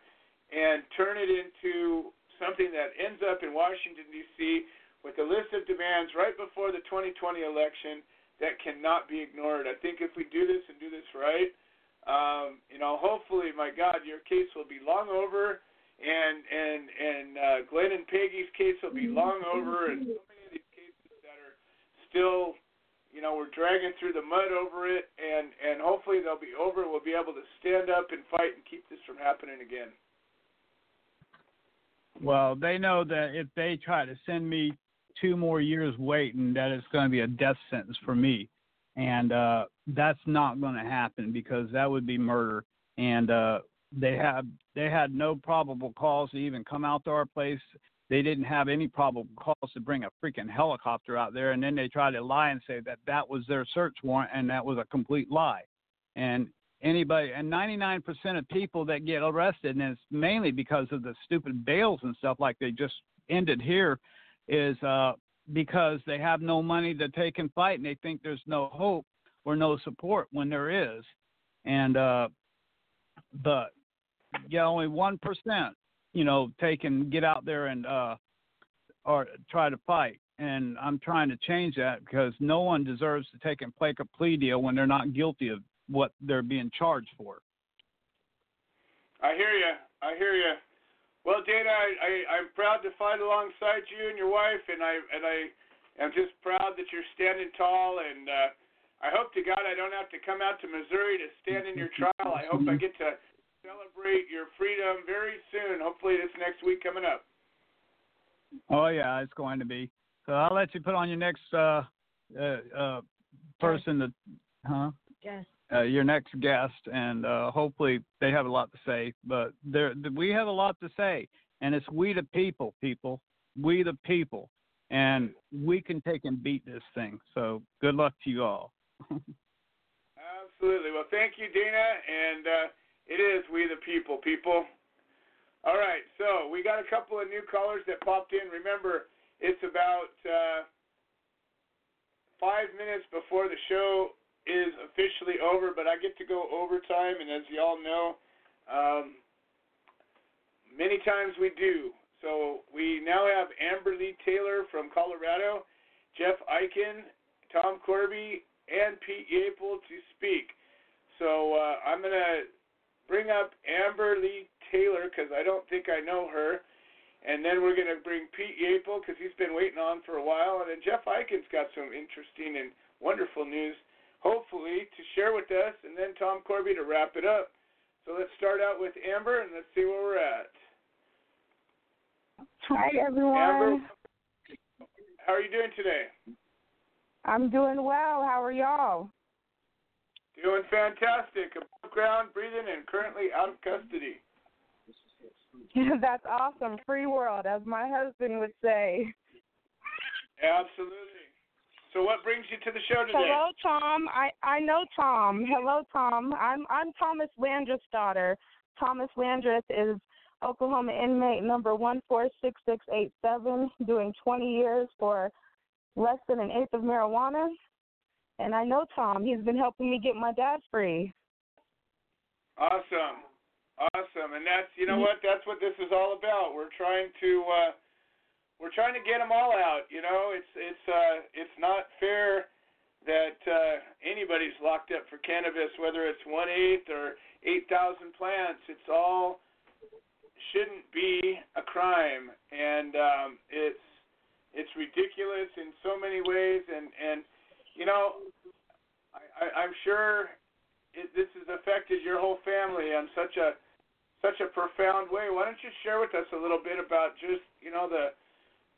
and turn it into something that ends up in Washington D.C. with a list of demands right before the 2020 election that cannot be ignored. I think if we do this and do this right, um, you know, hopefully, my God, your case will be long over, and and and uh, Glenn and Peggy's case will be long over, and so many of these cases that are still, you know, we're dragging through the mud over it, and and hopefully they'll be over. We'll be able to stand up and fight and keep this from happening again. Well, they know that if they try to send me two more years waiting, that it's going to be a death sentence for me, and uh, that's not going to happen because that would be murder. And uh, they have they had no probable cause to even come out to our place. They didn't have any probable cause to bring a freaking helicopter out there, and then they tried to lie and say that that was their search warrant, and that was a complete lie. And anybody and 99% of people that get arrested and it's mainly because of the stupid bails and stuff like they just ended here is uh because they have no money to take and fight and they think there's no hope or no support when there is and uh but yeah only 1% you know take and get out there and uh or try to fight and I'm trying to change that because no one deserves to take and play a plea deal when they're not guilty of what they're being charged for. I hear you. I hear you. Well, Dana, I, I I'm proud to fight alongside you and your wife, and I and I am just proud that you're standing tall. And uh, I hope to God I don't have to come out to Missouri to stand in your trial. I hope I get to celebrate your freedom very soon. Hopefully, this next week coming up. Oh yeah, it's going to be. So I'll let you put on your next uh, uh, uh, person that, huh? Yes uh, your next guest, and uh, hopefully they have a lot to say. But there, we have a lot to say, and it's we the people, people, we the people, and we can take and beat this thing. So good luck to you all. Absolutely. Well, thank you, Dana, and uh, it is we the people, people. All right, so we got a couple of new callers that popped in. Remember, it's about uh, five minutes before the show is officially over, but I get to go overtime, and as y'all know, um, many times we do. So we now have Amber Lee Taylor from Colorado, Jeff Eichen, Tom Corby, and Pete Yapel to speak. So uh, I'm going to bring up Amber Lee Taylor because I don't think I know her. And then we're going to bring Pete Yapel because he's been waiting on for a while. And then Jeff Eichen's got some interesting and wonderful news hopefully, to share with us, and then Tom Corby to wrap it up. So let's start out with Amber, and let's see where we're at. Hi, everyone. Amber, how are you doing today? I'm doing well. How are y'all? Doing fantastic. Above ground, breathing, and currently out of custody. That's awesome. Free world, as my husband would say. Absolutely. So what brings you to the show today? Hello, Tom. I I know Tom. Hello, Tom. I'm I'm Thomas Landreth's daughter. Thomas Landreth is Oklahoma inmate number one four six six eight seven, doing 20 years for less than an eighth of marijuana. And I know Tom. He's been helping me get my dad free. Awesome, awesome. And that's you know what that's what this is all about. We're trying to. uh we're trying to get them all out. You know, it's it's uh, it's not fair that uh, anybody's locked up for cannabis, whether it's one eighth or eight thousand plants. It's all shouldn't be a crime, and um, it's it's ridiculous in so many ways. And and you know, I, I, I'm sure it, this has affected your whole family on such a such a profound way. Why don't you share with us a little bit about just you know the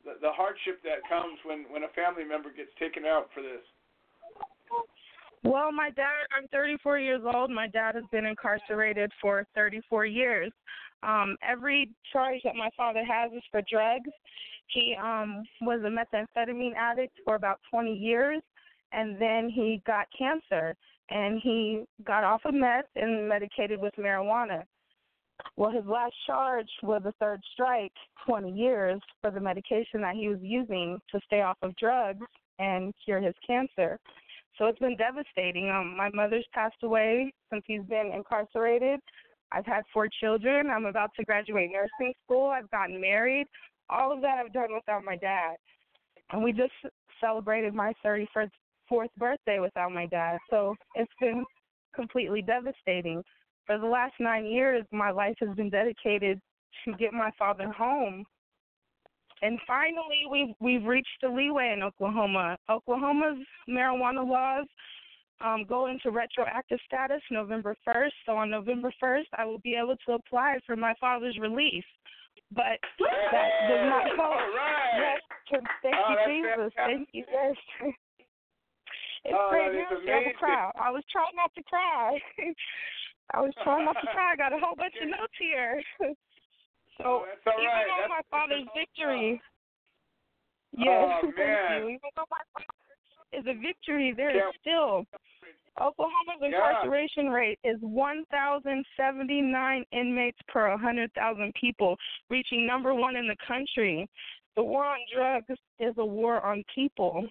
the, the hardship that comes when when a family member gets taken out for this? Well, my dad, I'm 34 years old. My dad has been incarcerated for 34 years. Um, every charge that my father has is for drugs. He um, was a methamphetamine addict for about 20 years, and then he got cancer, and he got off of meth and medicated with marijuana. Well, his last charge was a third strike, 20 years, for the medication that he was using to stay off of drugs and cure his cancer. So it's been devastating. Um, my mother's passed away since he's been incarcerated. I've had four children. I'm about to graduate nursing school. I've gotten married. All of that I've done without my dad. And we just celebrated my 31st fourth birthday without my dad. So it's been completely devastating for the last nine years, my life has been dedicated to get my father home. And finally, we've we've reached the leeway in Oklahoma. Oklahoma's marijuana laws um, go into retroactive status November 1st. So on November 1st, I will be able to apply for my father's release. But that does not help. Right. Yes, thank Oh, you, Jesus. Thank you, yes. It's Oh, great news to have a amazing. crowd. I was trying not to cry. I was trying not to cry. I got a whole bunch of notes here. Oh, so that's all even right. though That's my father's is victory, Oh, yes, man. you. Even though my father is a victory, there is Yeah. still Oklahoma's Yeah. incarceration rate is 1,079 inmates per 100,000 people, reaching number one in the country. The war on drugs is a war on people.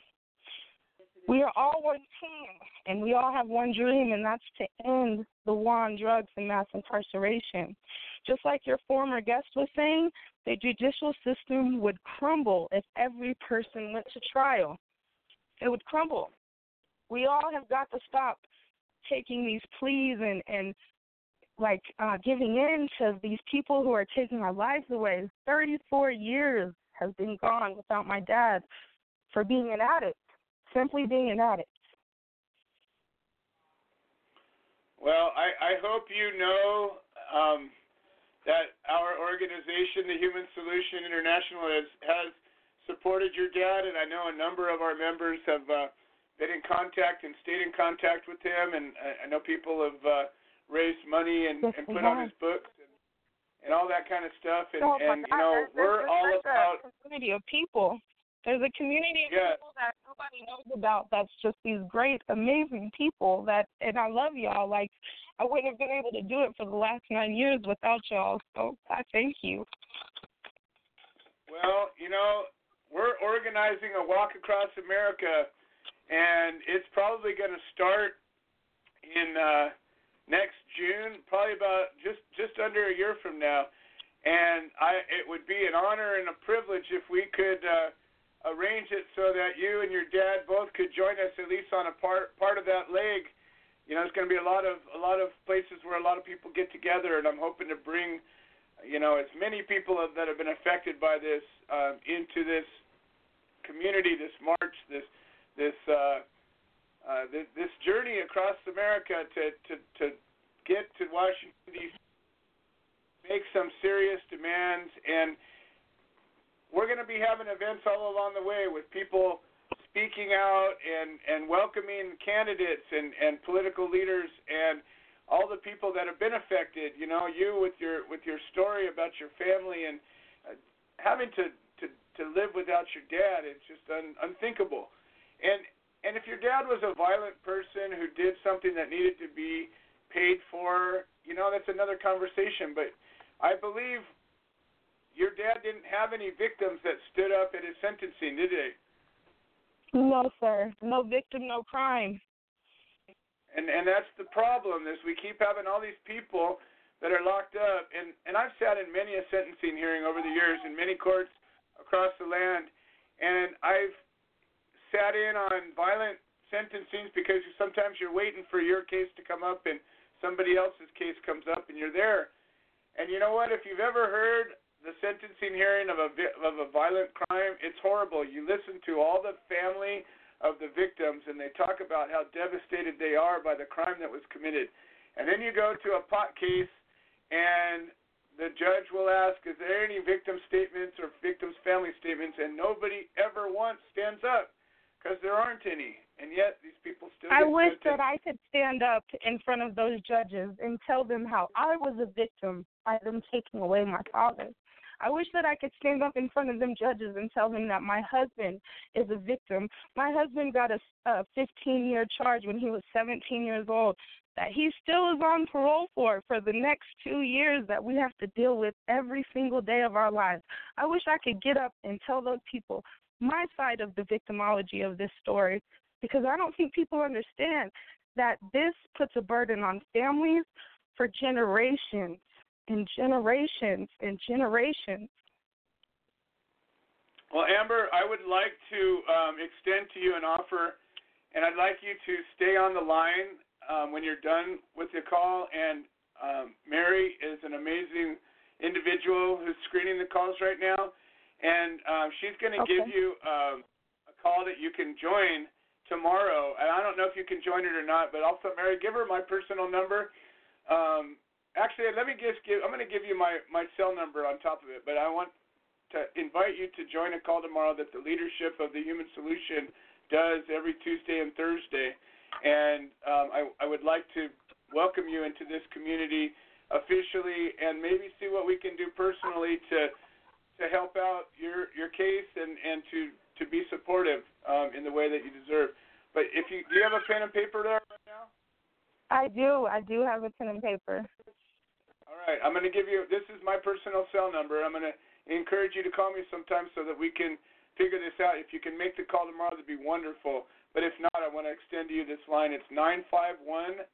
We are all one team, and we all have one dream, and that's to end the war on drugs and mass incarceration. Just like your former guest was saying, the judicial system would crumble if every person went to trial. It would crumble. We all have got to stop taking these pleas and and like uh giving in to these people who are taking our lives away. 34 years has been gone without my dad for being an addict simply being an addict. Well, I, I hope you know um, that our organization, the Human Solution International, has, has supported your dad, and I know a number of our members have uh, been in contact and stayed in contact with him, and I, I know people have uh, raised money and, Yes, and put on his books and, and all that kind of stuff. And, oh and you know, we're all about community of people. There's a community of Yeah. people that nobody knows about. That's just these great, amazing people. That and I love y'all. Like I wouldn't have been able to do it for the last nine years without y'all. So I thank you. Well, you know, we're organizing a walk across America, and it's probably going to start in uh, next June, probably about just just under a year from now. And I, it would be an honor and a privilege if we could uh, arrange it so that you and your dad both could join us at least on a part part of that leg. You know, there's going to be a lot of a lot of places where a lot of people get together, and I'm hoping to bring you know, as many people that have been affected by this um, into this community, this march, this this uh, uh, this, this journey across America to to to get to Washington D.C. make some serious demands, and we're going to be having events all along the way with people speaking out and and welcoming candidates and and political leaders and all the people that have been affected. You know, you with your with your story about your family and uh, having to to to live without your dad. It's just un, unthinkable. And and if your dad was a violent person who did something that needed to be paid for, you know, that's another conversation. But I believe your dad didn't have any victims that stood up at his sentencing, did they? No, sir. No victim, no crime. And and that's the problem is we keep having all these people that are locked up and and I've sat in many a sentencing hearing over the years in many courts across the land and I've sat in on violent sentencings because sometimes you're waiting for your case to come up and somebody else's case comes up and you're there. And you know what if you've ever heard the sentencing hearing of a vi- of a violent crime, it's horrible. You listen to all the family of the victims and they talk about how devastated they are by the crime that was committed. And then you go to a pot case and the judge will ask, is there any victim statements or victims' family statements? And nobody ever once stands up because there aren't any. And yet these people still I wish that I could stand up in front of those judges and tell them how I was a victim by them taking away my father. I wish that I could stand up in front of them judges and tell them that my husband is a victim. My husband got a, a 15 year charge when he was 17 years old that he still is on parole for for the next two years that we have to deal with every single day of our lives. I wish I could get up and tell those people my side of the victimology of this story because I don't think people understand that this puts a burden on families for generations and generations and generations. Well, Amber, I would like to um, extend to you an offer, and I'd like you to stay on the line um, when you're done with the call. And um, Mary is an amazing individual who's screening the calls right now, and um, she's going to Okay. give you um, a call that you can join tomorrow. And I don't know if you can join it or not, but also, Mary, give her my personal number. Um, actually, let me just give. I'm going to give you my my cell number on top of it, but I want to invite you to join a call tomorrow that the leadership of the Human Solution does every Tuesday and Thursday. And um, I, I would like to welcome you into this community officially and maybe see what we can do personally to to help out your your case and and to to be supportive um, in the way that you deserve. But if you do you have a pen and paper there right now? I do. I do have a pen and paper. All right, I'm going to give you. This is my personal cell number. I'm going to encourage you to call me sometime so that we can figure this out. If you can make the call tomorrow, that'd be wonderful. But if not, I want to extend to you this line. It's nine five one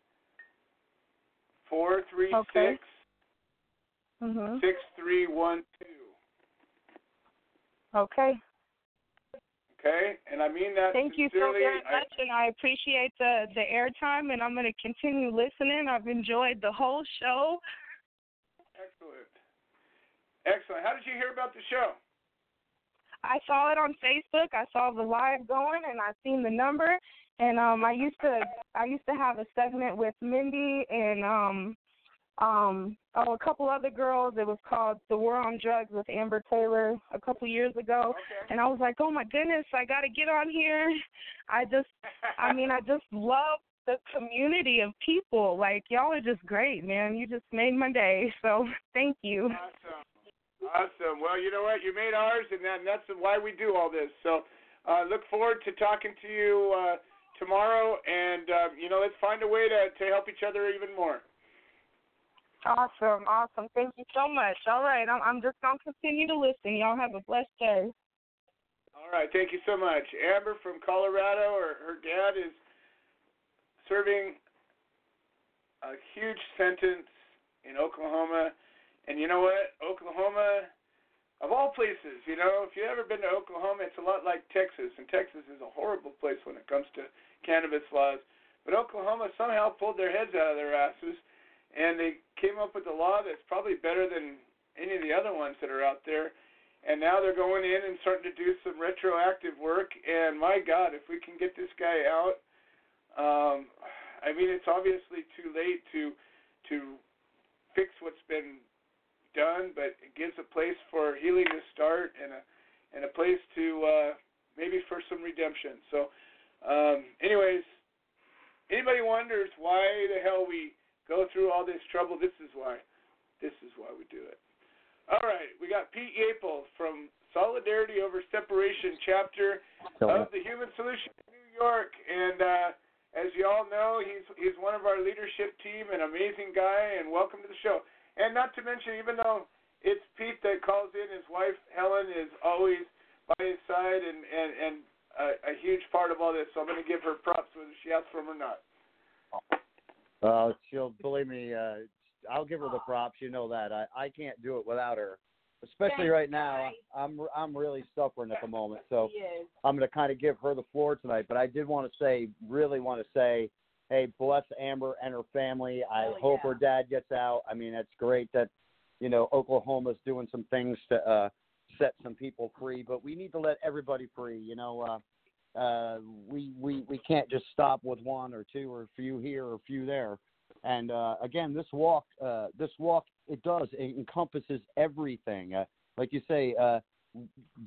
four three six Mhm. six three one two. Okay. Okay, and I mean that Thank you so sincerely. very I- much, and I appreciate the the airtime, and I'm going to continue listening. I've enjoyed the whole show. Excellent. How did you hear about the show? I saw it on Facebook. I saw the live going, and I seen the number. And um, I used to I used to have a segment with Mindy and um um oh a couple other girls. It was called The War on Drugs with Amber Taylor a couple years ago. Okay. And I was like, oh my goodness, I got to get on here. I just I mean I just love the community of people. Like y'all are just great, man. You just made my day. So thank you. Awesome. Awesome. Well, you know what? You made ours, and, that, that's why we do all this. So, uh, look forward to talking to you uh, tomorrow, and uh, you know, let's find a way to to help each other even more. Awesome, awesome. Thank you so much. All right, I'm I'm just gonna continue to listen. Y'all have a blessed day. All right. Thank you so much, Amber from Colorado. Her her dad is serving a huge sentence in Oklahoma, and you know what? Oklahoma. Of all places, you know, if you've ever been to Oklahoma, it's a lot like Texas, and Texas is a horrible place when it comes to cannabis laws. But Oklahoma somehow pulled their heads out of their asses, and they came up with a law that's probably better than any of the other ones that are out there. And now they're going in and starting to do some retroactive work. And my God, if we can get this guy out, um, I mean, it's obviously too late to to fix what's been done, but it gives a place for healing to start and a and a place to uh, maybe for some redemption. So, um, anyways, anybody wonders why the hell we go through all this trouble? This is why. This is why we do it. All right, we got Pete Yapel from Solidarity Over Separation chapter of the Human Solution in New York, and uh, as you all know, he's he's one of our leadership team, an amazing guy, and welcome to the show. And not to mention, even though it's Pete that calls in, his wife Helen is always by his side and and and a, a huge part of all this. So I'm going to give her props whether she asks for them or not. Uh, she'll believe me. Uh, I'll give her the props. You know that. I I can't do it without her. Especially right now, I'm I'm really suffering at the moment. So I'm going to kind of give her the floor tonight. But I did want to say, really want to say, hey, bless Amber and her family. I hope her dad gets out. I mean, it's great that you know Oklahoma's doing some things to uh, set some people free, but we need to let everybody free. You know. Uh, uh, we we we can't just stop with one or two or a few here or a few there. And uh, again, this walk, uh, this walk, it does it encompasses everything. Uh, like you say, uh,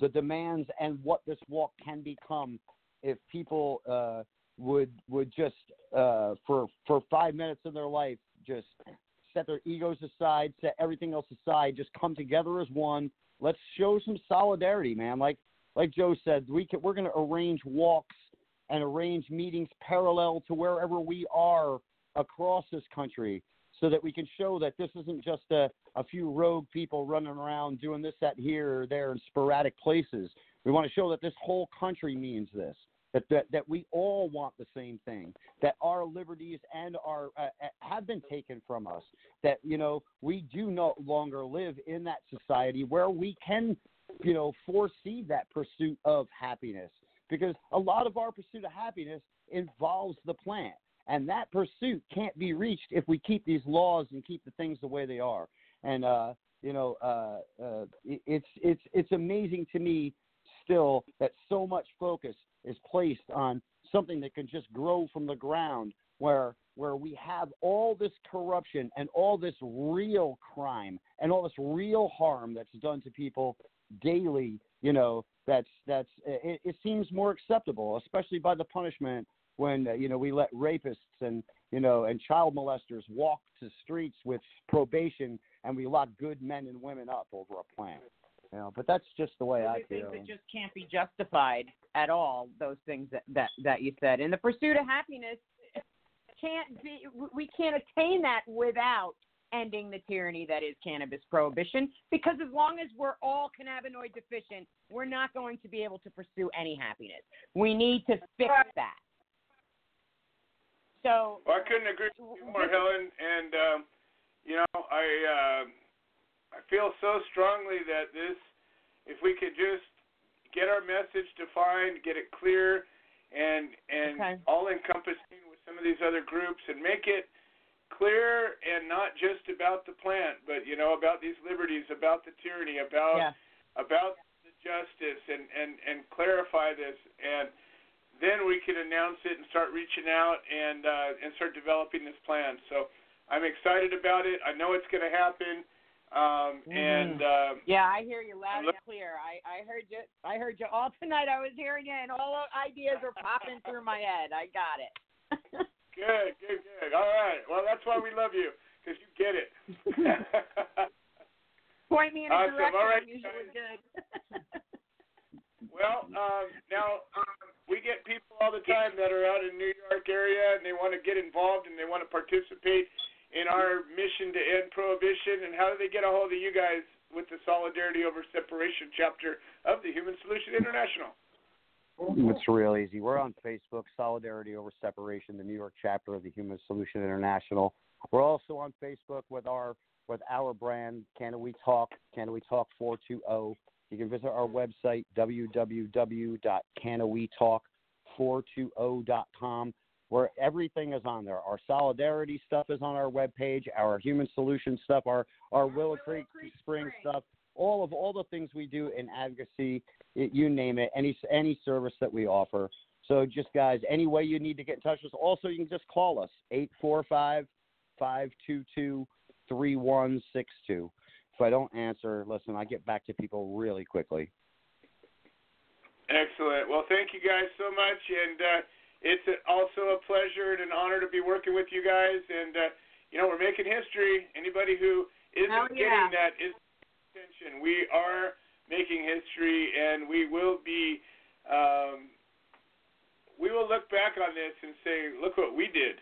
the demands and what this walk can become if people uh, would would just uh, for for five minutes of their life just set their egos aside, set everything else aside, just come together as one. Let's show some solidarity, man. Like like Joe said, we can, we're going to arrange walks and arrange meetings parallel to wherever we are across this country so that we can show that this isn't just a, a few rogue people running around doing this, that, here, or there in sporadic places. We want to show that this whole country means this. That, that, that we all want the same thing, that our liberties and our uh, have been taken from us, that you know we do no longer live in that society where we can you know, foresee that pursuit of happiness because a lot of our pursuit of happiness involves the plant. And that pursuit can't be reached if we keep these laws and keep the things the way they are. And uh, you know, uh, uh, it's it's it's amazing to me still that so much focus is placed on something that can just grow from the ground, where where we have all this corruption and all this real crime and all this real harm that's done to people daily. You know, that's that's it, it seems more acceptable, especially by the punishment when you know we let rapists and you know and child molesters walk to streets with probation and we lock good men and women up over a plan. You know, but that's just the way I feel. Things that just can't be justified at all. Those things that that that you said. In the pursuit of happiness, can't be. We can't attain that without ending the tyranny that is cannabis prohibition. Because as long as we're all cannabinoid deficient, we're not going to be able to pursue any happiness. We need to fix that. So. Well, I couldn't agree more, Helen. And um, you know, I. Uh, I feel so strongly that this, if we could just get our message defined, get it clear, and and okay. all encompassing with some of these other groups, and make it clear and not just about the plant, but you know about these liberties, about the tyranny, about yeah. about the justice, and and and clarify this, and then we can announce it and start reaching out and uh, and start developing this plan. So I'm excited about it. I know it's going to happen. Um. And uh, yeah, I hear you loud and clear. I I heard you. I heard you all tonight. I was hearing you, and all ideas are popping through my head. I got it. good, good, good. All right. Well, that's why we love you because you get it. Point me in a awesome. direction. All right, I'm usually good. well, um, now um, we get people all the time that are out in New York area and they want to get involved and they want to participate in our mission to end prohibition, and how do they get a hold of you guys with the Solidarity Over Separation chapter of the Human Solution International? It's real easy. We're on Facebook, Solidarity Over Separation, the New York chapter of the Human Solution International. We're also on Facebook with our with our brand, Can We Talk, Can We Talk 420. You can visit our website, www.canwetalk420.com where everything is on there. Our solidarity stuff is on our webpage, our human solution stuff, our our Willow Creek, Creek Spring stuff, all of all the things we do in advocacy, it, you name it, any any service that we offer. So just guys, any way you need to get in touch with us. Also, you can just call us 845 522 3162. If I don't answer, listen, I get back to people really quickly. Excellent. Well, thank you guys so much, and. Uh, it's also a pleasure and an honor to be working with you guys. And uh, you know, we're making history. Anybody who isn't yeah. getting that is attention. We are making history, and we will be. Um, we will look back on this and say, "Look what we did,"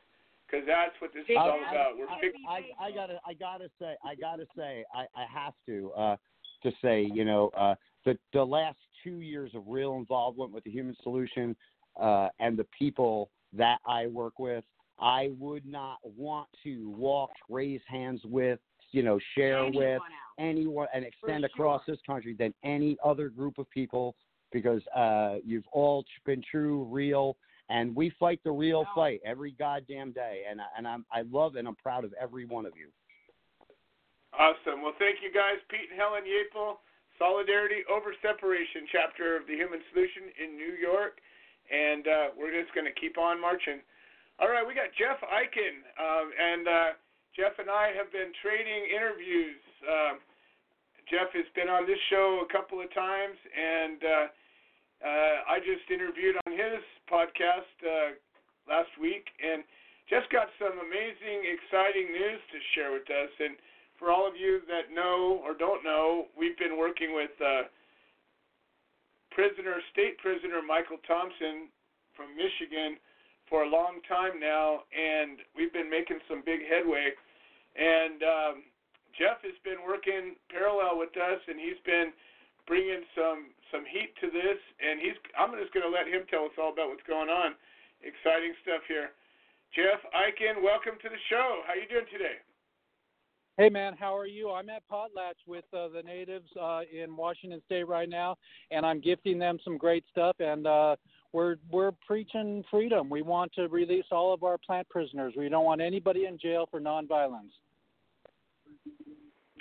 because that's what this is all about. We're I, I, I, gotta, I gotta say, I gotta say, I, I have to, uh, to say, you know, uh, the the last two years of real involvement with the Human Solution uh, and the people that I work with, I would not want to walk, raise hands with, you know, share anyone with else. anyone and extend For across this country than any other group of people because uh, you've all been true, real, and we fight the real wow. fight every goddamn day. And and I'm I love and I'm proud of every one of you. Awesome. Well, thank you guys, Pete and Helen Yapel, Solidarity Over Separation, chapter of the Human Solution in New York and uh, we're just going to keep on marching. All right, we got Jeff Eichen, um, and uh, Jeff and I have been trading interviews. Um, Jeff has been on this show a couple of times, and uh, uh, I just interviewed on his podcast uh, last week, and just got some amazing, exciting news to share with us. And for all of you that know or don't know, we've been working with. Uh, prisoner, state prisoner Michael Thompson from Michigan for a long time now, and we've been making some big headway. And um, Jeff has been working parallel with us, and he's been bringing some some heat to this. And he's I'm just going to let him tell us all about what's going on. Exciting stuff here. Jeff Eichen, welcome to the show. How you doing today? Hey man, how are you? I'm at Potlatch with uh, the natives uh, in Washington State right now, and I'm gifting them some great stuff. And uh, we're we're preaching freedom. We want to release all of our plant prisoners. We don't want anybody in jail for nonviolence.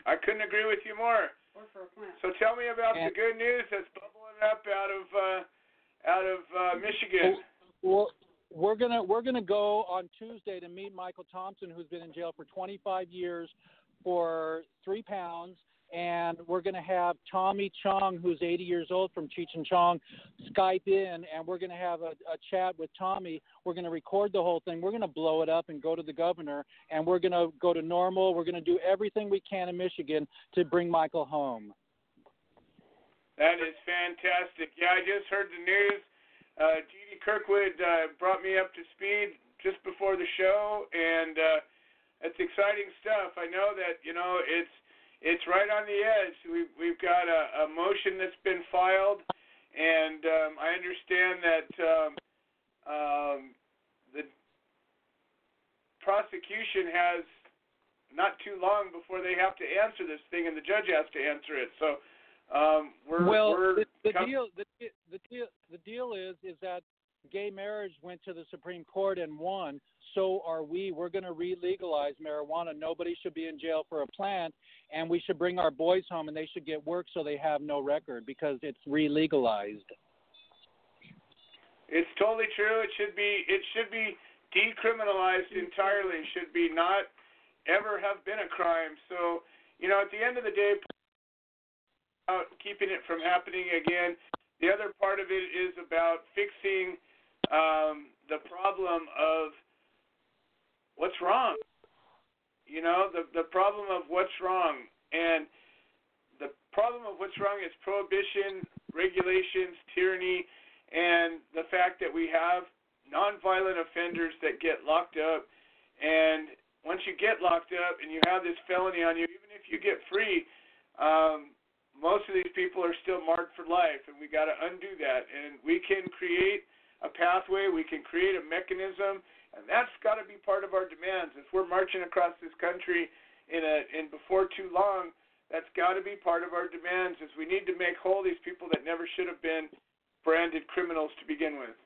I couldn't agree with you more. Or for a plant. So tell me about And- the good news that's bubbling up out of uh, out of uh, Michigan. Well, we're gonna we're gonna go on Tuesday to meet Michael Thompson, who's been in jail for 25 years for three pounds, and we're gonna have Tommy Chong, who's 80 years old from Cheech and Chong, Skype in, and we're gonna have a, a chat with Tommy. We're gonna record the whole thing. We're gonna blow it up and go to the governor, and we're gonna go to NORML. We're gonna do everything we can in Michigan to bring Michael home. That is fantastic. Yeah, I just heard the news. Uh, G.D. Kirkwood uh, brought me up to speed just before the show, and uh, it's exciting stuff. I know that you know it's it's right on the edge. We've we've got a, a motion that's been filed, and um, I understand that um, um, the prosecution has not too long before they have to answer this thing, and the judge has to answer it. So um, we're well, we're the, the com- deal the, the deal the deal is is that gay marriage went to the Supreme Court and won. So are we. We're going to re-legalize marijuana. Nobody should be in jail for a plant, and we should bring our boys home, and they should get work so they have no record because it's re-legalized. It's totally true. It should be it should be decriminalized entirely. It should be not ever have been a crime. So, you know, at the end of the day about keeping it from happening again. The other part of it is about fixing um, the problem of what's wrong. You know, the the problem of what's wrong. And the problem of what's wrong is prohibition, regulations, tyranny, and the fact that we have nonviolent offenders that get locked up. And once you get locked up and you have this felony on you, even if you get free, um, most of these people are still marked for life, and we got to undo that. And we can create a pathway, we can create a mechanism, and that's got to be part of our demands. If we're marching across this country in a in before too long, that's got to be part of our demands. Is we need to make whole these people that never should have been branded criminals to begin with.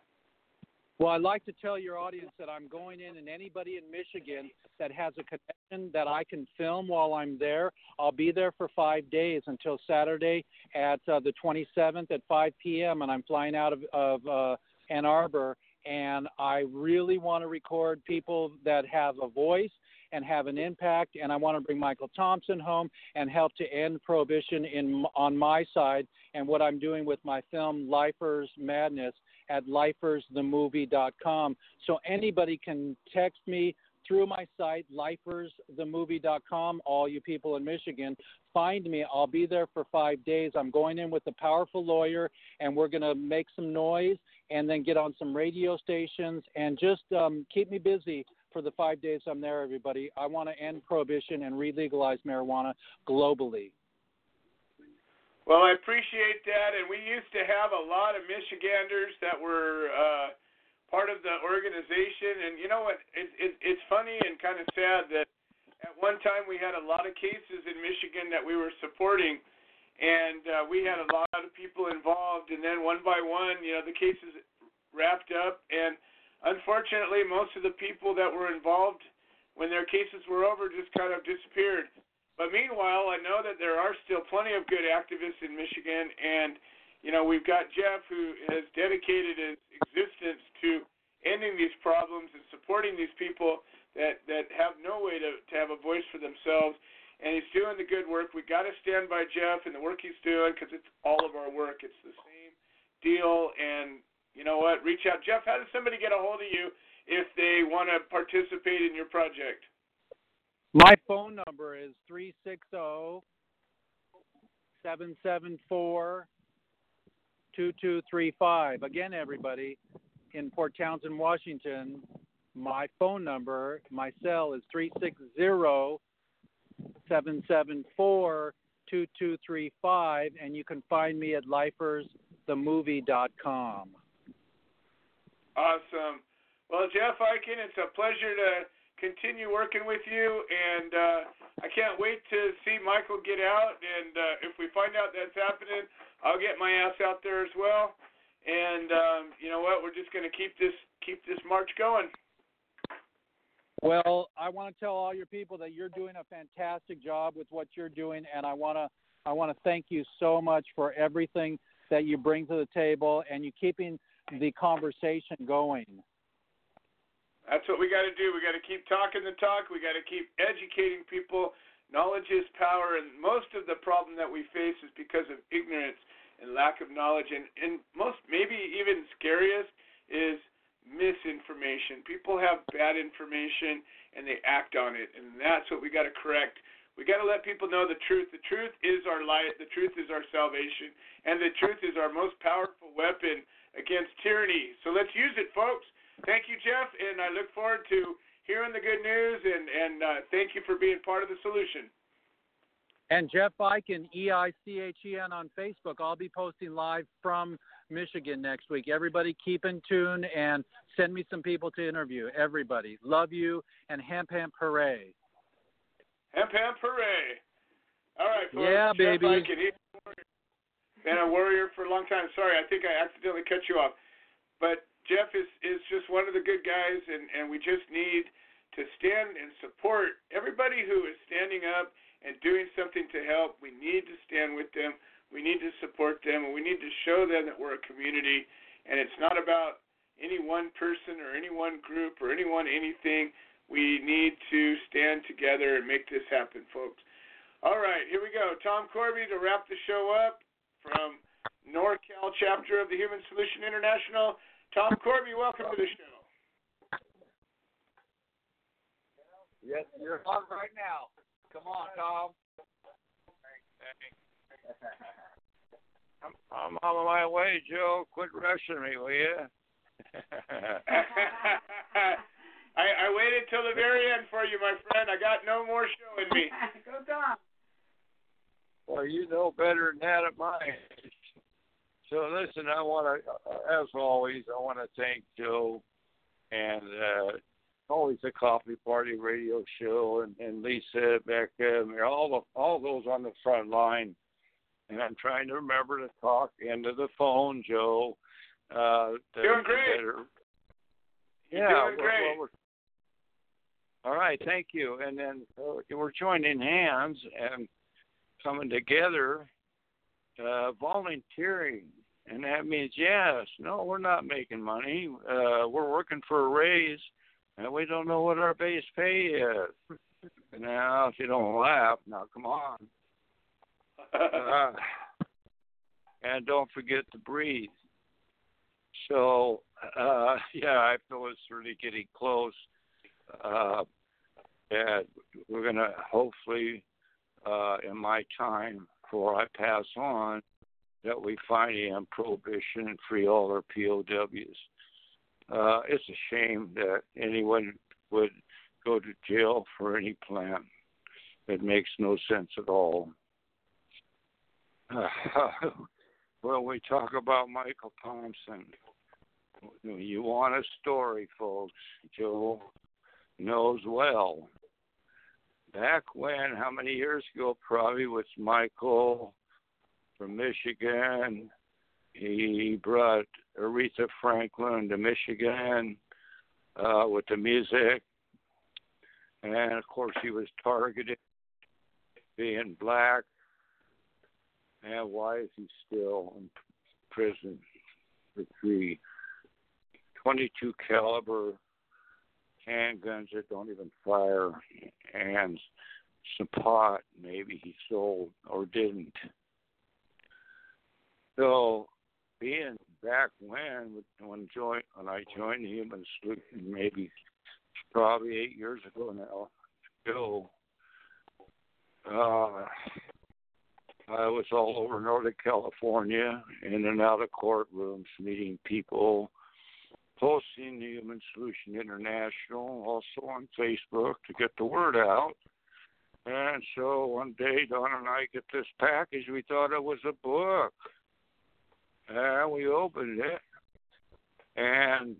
Well, I'd like to tell your audience that I'm going in, and anybody in Michigan that has a connection that I can film while I'm there, I'll be there for five days until Saturday at uh, the 27th at 5 p.m. And I'm flying out of, of uh, Ann Arbor, and I really want to record people that have a voice and have an impact. And I want to bring Michael Thompson home and help to end prohibition in on my side. And what I'm doing with my film Lifers Madness at lifersthemovie.com. So anybody can text me through my site, lifersthemovie.com. All you people in Michigan, find me. I'll be there for five days. I'm going in with a powerful lawyer, and we're going to make some noise and then get on some radio stations and just um, keep me busy for the five days I'm there, everybody. I want to end prohibition and re legalize marijuana globally. Well, I appreciate that, and we used to have a lot of Michiganders that were uh, part of the organization. And you know what? It, it, it's funny and kind of sad that at one time we had a lot of cases in Michigan that we were supporting, and uh, we had a lot of people involved. And then one by one, you know, the cases wrapped up, and unfortunately, most of the people that were involved when their cases were over just kind of disappeared. But meanwhile, I know that there are still plenty of good activists in Michigan, and you know we've got Jeff who has dedicated his existence to ending these problems and supporting these people that that have no way to to have a voice for themselves. And he's doing the good work. We got to stand by Jeff and the work he's doing because it's all of our work. It's the same deal. And you know what? Reach out, Jeff. How does somebody get a hold of you if they want to participate in your project? My phone number is three six zero seven seven four two two three five. Again, everybody, in Port Townsend, Washington, my phone number, my cell is 360 774 2235, and you can find me at lifersthemovie.com. Awesome. Well, Jeff Eichen, it's a pleasure to continue working with you, and uh, I can't wait to see Michael get out. And uh, if we find out that's happening, I'll get my ass out there as well. And um, you know what? We're just going to keep this keep this march going. Well, I want to tell all your people that you're doing a fantastic job with what you're doing, and I want to I want to thank you so much for everything that you bring to the table and you keeping the conversation going. That's what we got to do. We got to keep talking the talk. We got to keep educating people. Knowledge is power, and most of the problem that we face is because of ignorance and lack of knowledge. And, and most, maybe even scariest, is misinformation. People have bad information and they act on it, and that's what we got to correct. We got to let people know the truth. The truth is our light. The truth is our salvation, and the truth is our most powerful weapon against tyranny. So let's use it, folks. Thank you, Jeff, and I look forward to hearing the good news. And and uh, thank you for being part of the solution. And Jeff Eichen, E I C H E N on Facebook. I'll be posting live from Michigan next week. Everybody keep in tune and send me some people to interview. Everybody. Love you and hemp hemp hooray. Hemp hemp hooray. All right, folks. Yeah, Jeff baby. Been a warrior for a long time. Sorry, I think I accidentally cut you off. But Jeff is, is just one of the good guys, and, and we just need to stand and support everybody who is standing up and doing something to help. We need to stand with them. We need to support them, and we need to show them that we're a community. And it's not about any one person or any one group or anyone anything. We need to stand together and make this happen, folks. All right, here we go. Tom Corby to wrap the show up from NorCal chapter of the Human Solution International. Tom Corby, welcome to the show. Yes, you're on right now. Come on, Tom. I'm, I'm on my way, Joe. Quit rushing me, will you? I, I waited till the very end for you, my friend. I got no more show in me. Go Tom. well, you know better than that at my age. So listen, I want to, as always, I want to thank Joe and uh, always the Coffee Party Radio Show and, and Lisa, Becca, and all the all those on the front line. And I'm trying to remember to talk into the phone, Joe. Uh, to- Doing great. better- yeah, doing well, great. well, we're- all right, thank you. And then uh, we're joining hands and coming together, uh, volunteering, and that means yes, no, we're not making money. Uh, we're working for a raise, and we don't know what our base pay is. now, if you don't laugh, now come on. Uh, and don't forget to breathe. So, uh, yeah, I feel it's really getting close. Uh, and we're going to hopefully, uh, in my time before I pass on, that we finally end prohibition and free all our POWs. Uh, it's a shame that anyone would go to jail for any plan. It makes no sense at all. when we talk about Michael Thompson, you want a story, folks. Joe knows well. Back when, how many years ago, probably with Michael from Michigan, he brought Aretha Franklin to Michigan uh, with the music. And of course, he was targeted being black. And why is he still in prison for three 22 caliber handguns that don't even fire and some pot maybe he sold or didn't. So being back when when when I joined the Human Solution maybe probably eight years ago now ago uh I was all over Northern California, in and out of courtrooms, meeting people, posting the Human Solution International, also on Facebook to get the word out. And so one day, Don and I get this package. We thought it was a book, and we opened it, and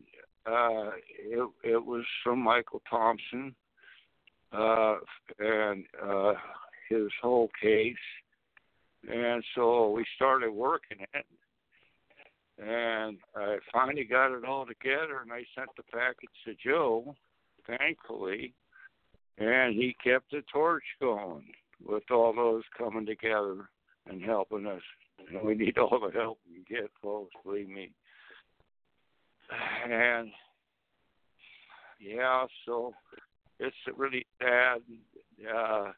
uh, it it was from Michael Thompson, uh, and uh, his whole case. And so we started working it, and I finally got it all together, and I sent the package to Joe, thankfully, and he kept the torch going with all those coming together and helping us. And we need all the help we can get, folks. Believe me. And yeah, so it's really sad uh,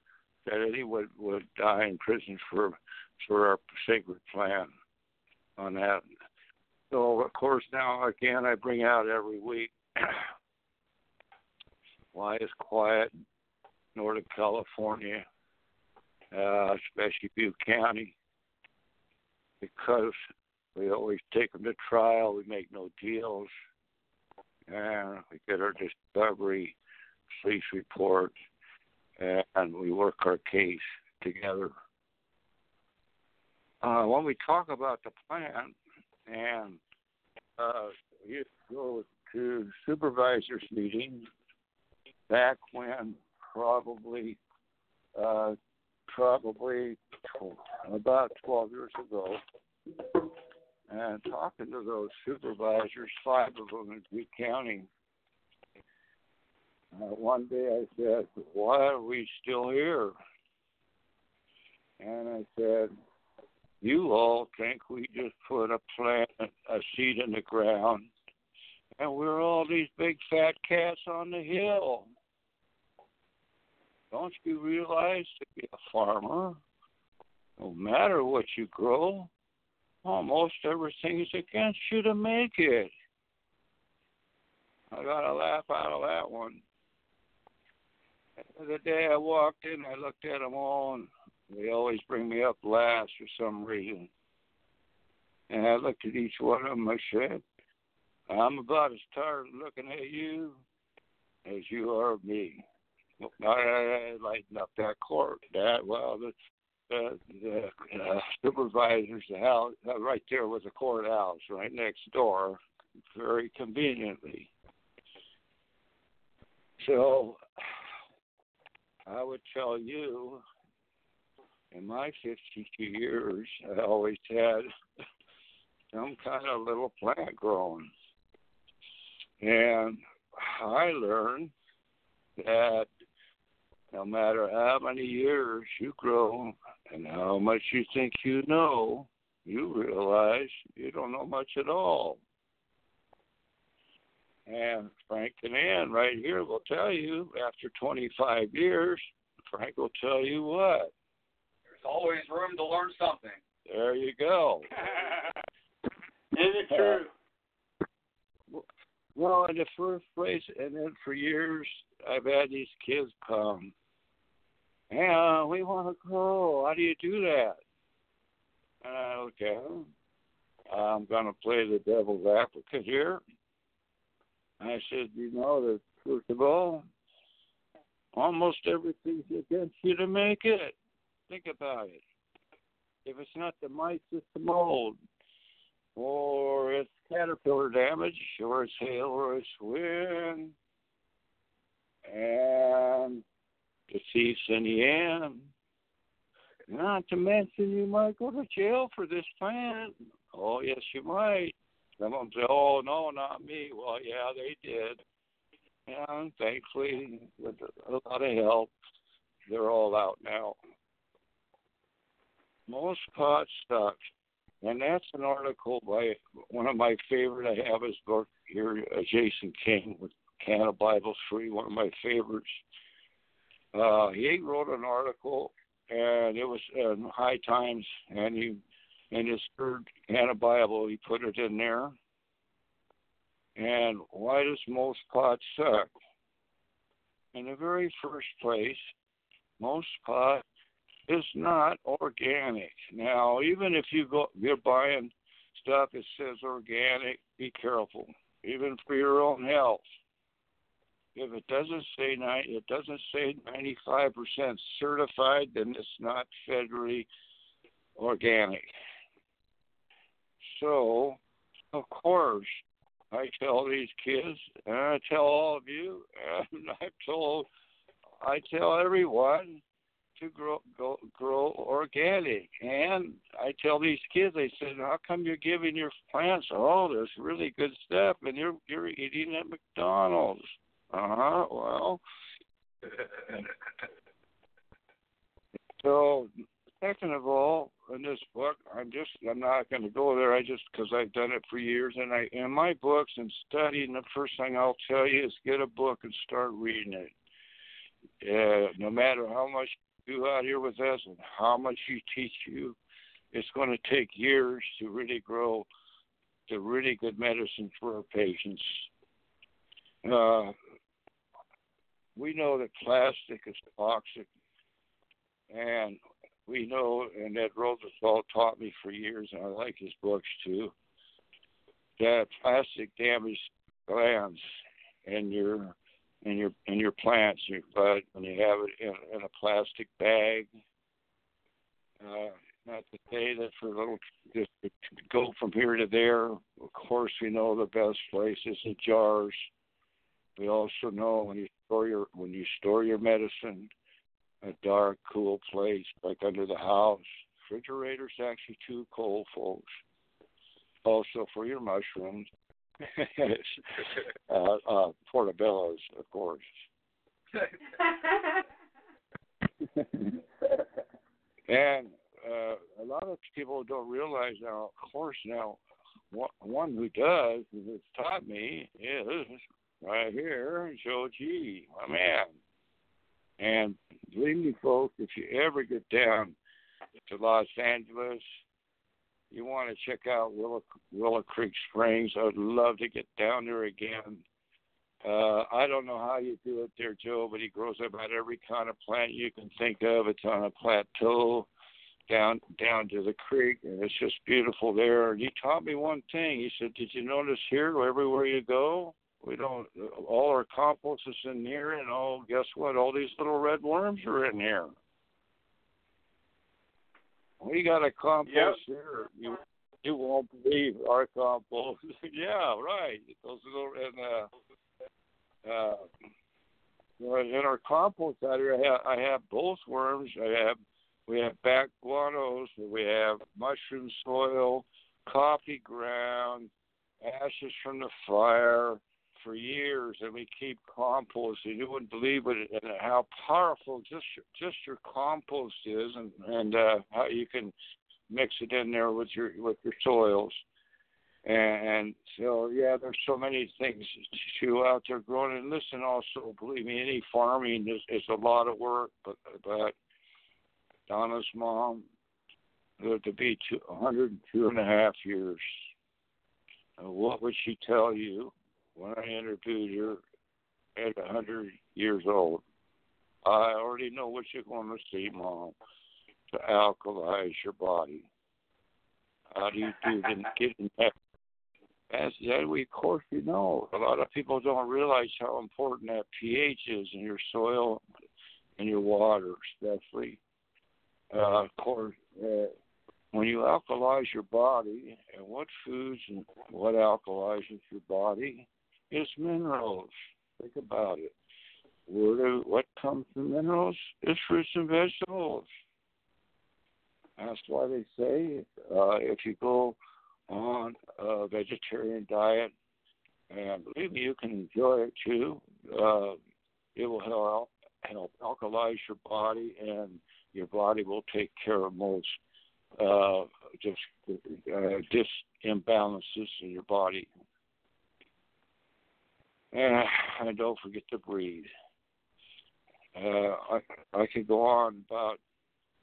that anyone would die in prison for for our sacred plan on that. So of course now again I bring out every week why is quiet Northern California, uh, especially Butte County, because we always take them to trial, we make no deals, and we get our discovery police report, and we work our case together. Uh, when we talk about the plan, and uh, we go to supervisors meetings back when probably uh, probably about 12 years ago, and talking to those supervisors, five of them in Butte County. Uh, one day I said, "Why are we still here?" And I said, "You all think we just put a plant, a seed in the ground, and we're all these big fat cats on the hill." Don't you realize to be a farmer, no matter what you grow, almost everything is against you to make it. I got a laugh out of that one. The day I walked in, I looked at them all, and they always bring me up last for some reason. And I looked at each one of them. I said, "I'm about as tired of looking at you as you are of me." I lighten up that court. That well, the the, the uh, supervisor's house uh, right there was a courthouse right next door, very conveniently. So I would tell you, in my 52 years, I always had some kind of little plant growing. And I learned that no matter how many years you grow and how much you think you know, you realize you don't know much at all. And Frank and Ann right here will tell you after 25 years, Frank will tell you what. There's always room to learn something. There you go. Is it true? Uh, well, in the first place, and then for years, I've had these kids come yeah, we want to grow. How do you do that? Uh, okay. I'm going to play the devil's advocate here. I said, you know that, first of all, almost everything's against you to make it. Think about it. If it's not the mites, it's the mold. Or it's caterpillar damage, or it's hail, or it's wind. And the thieves in the end. Not to mention you might go to jail for this plant. Oh yes, you might. Some of them say, "Oh no, not me." Well, yeah, they did. And thankfully, with a lot of help, they're all out now. Most pot sucks, and that's an article by one of my favorite. I have his book here, uh, Jason King with Cannabible Free, one of my favorites uh, he wrote an article, and it was in High Times, and he in his third Cannabible he put it in there. And why does most pot suck? In the very first place, most pot is not organic. Now, even if you go, you're buying stuff that says organic, be careful, even for your own health if it doesn't say it doesn't say 95% certified, then it's not federally organic. So, of course, I tell these kids, and I tell all of you, and I told, I tell everyone to grow go, grow organic. And I tell these kids, I said, how come you're giving your plants all this really good stuff, and you're you're eating at McDonald's? Uh huh. Well. so, second of all, in this book, I'm just I'm not going to go there. I just because I've done it for years, and I in my books and studying. The first thing I'll tell you is get a book and start reading it. Uh, no matter how much you do out here with us and how much you teach you, it's going to take years to really grow to really good medicine for our patients. Uh, we know that plastic is toxic, and we know, and Ed Rosenthal taught me for years, and I like his books too, that plastic damages glands in your in your in your plants, your bud, when you have it in, in a plastic bag. Uh, not to say that for a little just to go from here to there. Of course, we know the best place is in jars. We also know when you store your when you store your medicine, a dark, cool place like under the house. Refrigerator's actually too cold, folks. Also for your mushrooms, uh, uh, portobellos, of course. and uh, a lot of people don't realize now. Of course, now one who does, has taught me, is right here, Joe G, my man. And believe me, folks, if you ever get down to Los Angeles, you want to check out Willow, Willow Creek Springs. I'd love to get down there again. Uh, I don't know how you do it there, Joe, but he grows about every kind of plant you can think of. It's on a plateau down down to the creek, and it's just beautiful there. And he taught me one thing. He said, "Did you notice here, everywhere you go, we don't all our compost is in here, and oh, guess what? All these little red worms are in here. We got a compost yep. here. You you won't believe our compost. yeah, right. Those little and uh, uh, in our compost out here, I have, I have both worms. I have we have bat guanos, we have mushroom soil, coffee ground, ashes from the fire for years, and we keep composting. You wouldn't believe it and how powerful just just your compost is, and and uh, how you can mix it in there with your with your soils. And so, yeah, there's so many things to out there growing. And listen, also, believe me, any farming is, is a lot of work, but but Donna's mom lived to be two, 102 and a half years. What would she tell you when I interviewed her at a 100 years old? I already know what you're going to see, Mom, to alkalize your body. How do you do the getting that? As yeah, we of course you know. A lot of people don't realize how important that pH is in your soil and your water, especially. Uh, of course, uh, when you alkalize your body, and what foods and what alkalizes your body is minerals. Think about it. Where do, what comes from minerals is fruits and vegetables. That's why they say uh, if you go on a vegetarian diet, and believe me, you can enjoy it too. Uh, it will help help alkalize your body and your body will take care of most uh, just uh, dis imbalances in your body. And, I don't forget to breathe. Uh, I I could go on about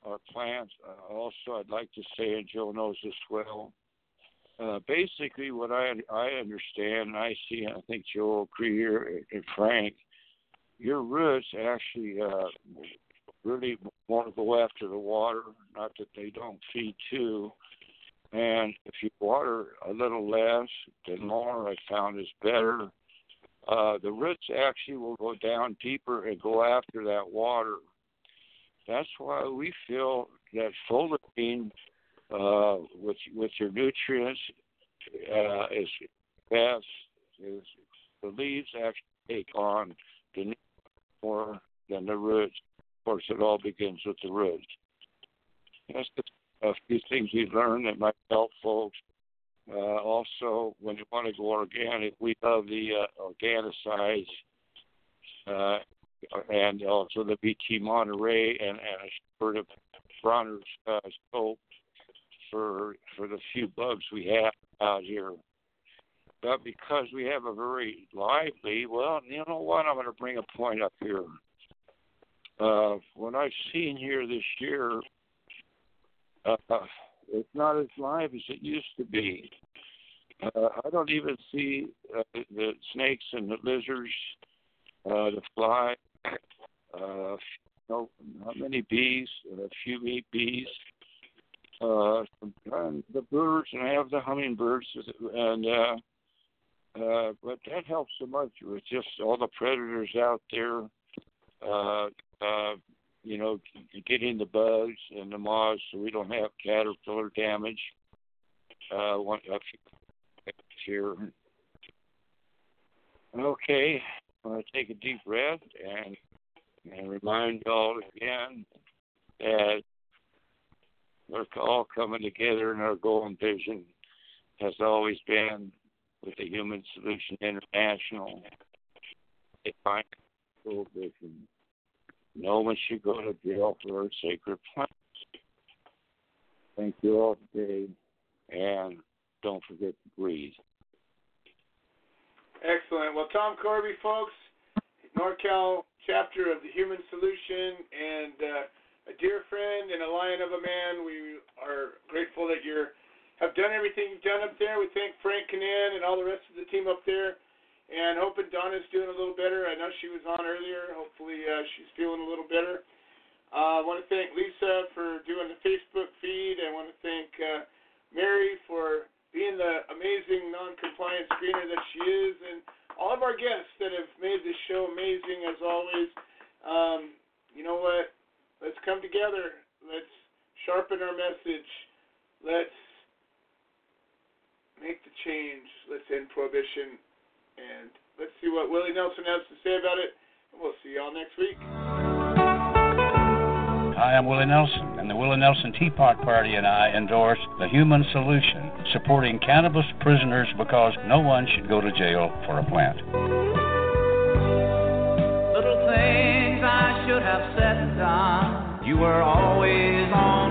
our plants. Uh, also, I'd like to say, and Joe knows this well. Uh, basically, what I I understand, and I see, and I think Joe Creer and Frank, your roots actually uh, really want to go after the water, not that they don't feed too. And if you water a little less, then more I found is better. Uh, the roots actually will go down deeper and go after that water. That's why we feel that foliar uh, with with your nutrients uh, is best. Is the leaves actually take on the more than the roots Of course, it all begins with the roots. That's a few things you learn that might help folks. Uh, also, when you want to go organic, we love the uh, Organocide uh, and also the BT Monterey and, and a sort of Bronner's uh, scope for for the few bugs we have out here. But because we have a very lively, well, you know what? I'm going to bring a point up here. Uh, what I've seen here this year, uh, it's not as live as it used to be. Uh, I don't even see uh, the snakes and the lizards, uh, the fly, uh, no, not many bees, a few bees, uh, and the birds, and I have the hummingbirds, and uh, uh, but that helps so much with just all the predators out there. Uh, uh, you know, getting the bugs and the moths so we don't have caterpillar damage. Uh, a here. Okay, I'm going to take a deep breath and and remind y'all again that we're all coming together and our goal and vision has always been with the Human Solution International. A final vision. No one should go to jail for a sacred plants. Thank you all today, and don't forget to breathe. Excellent. Well, Tom Corby, folks, NorCal chapter of the Human Solution, and uh, a dear friend and a lion of a man. We are grateful that you have done everything you've done up there. We thank Frank Canan and all the rest of the team up there, and hoping Donna's doing a little better. I know she was on earlier. Hopefully, uh, she's feeling a little better. Uh, I want to thank Lisa for doing the Facebook feed. I want to thank uh, Mary for being the amazing non-compliant screener that she is, and all of our guests that have made this show amazing as always. Um, you know what? Let's come together. Let's sharpen our message. Let's make the change. Let's end prohibition, and let's see what Willie Nelson has to say about it. And we'll see y'all next week. Hi, I'm Willie Nelson, and the Willie Nelson Teapot Party and I endorse the Human Solution, supporting cannabis prisoners because no one should go to jail for a plant. Little things I should have said and done. You were always on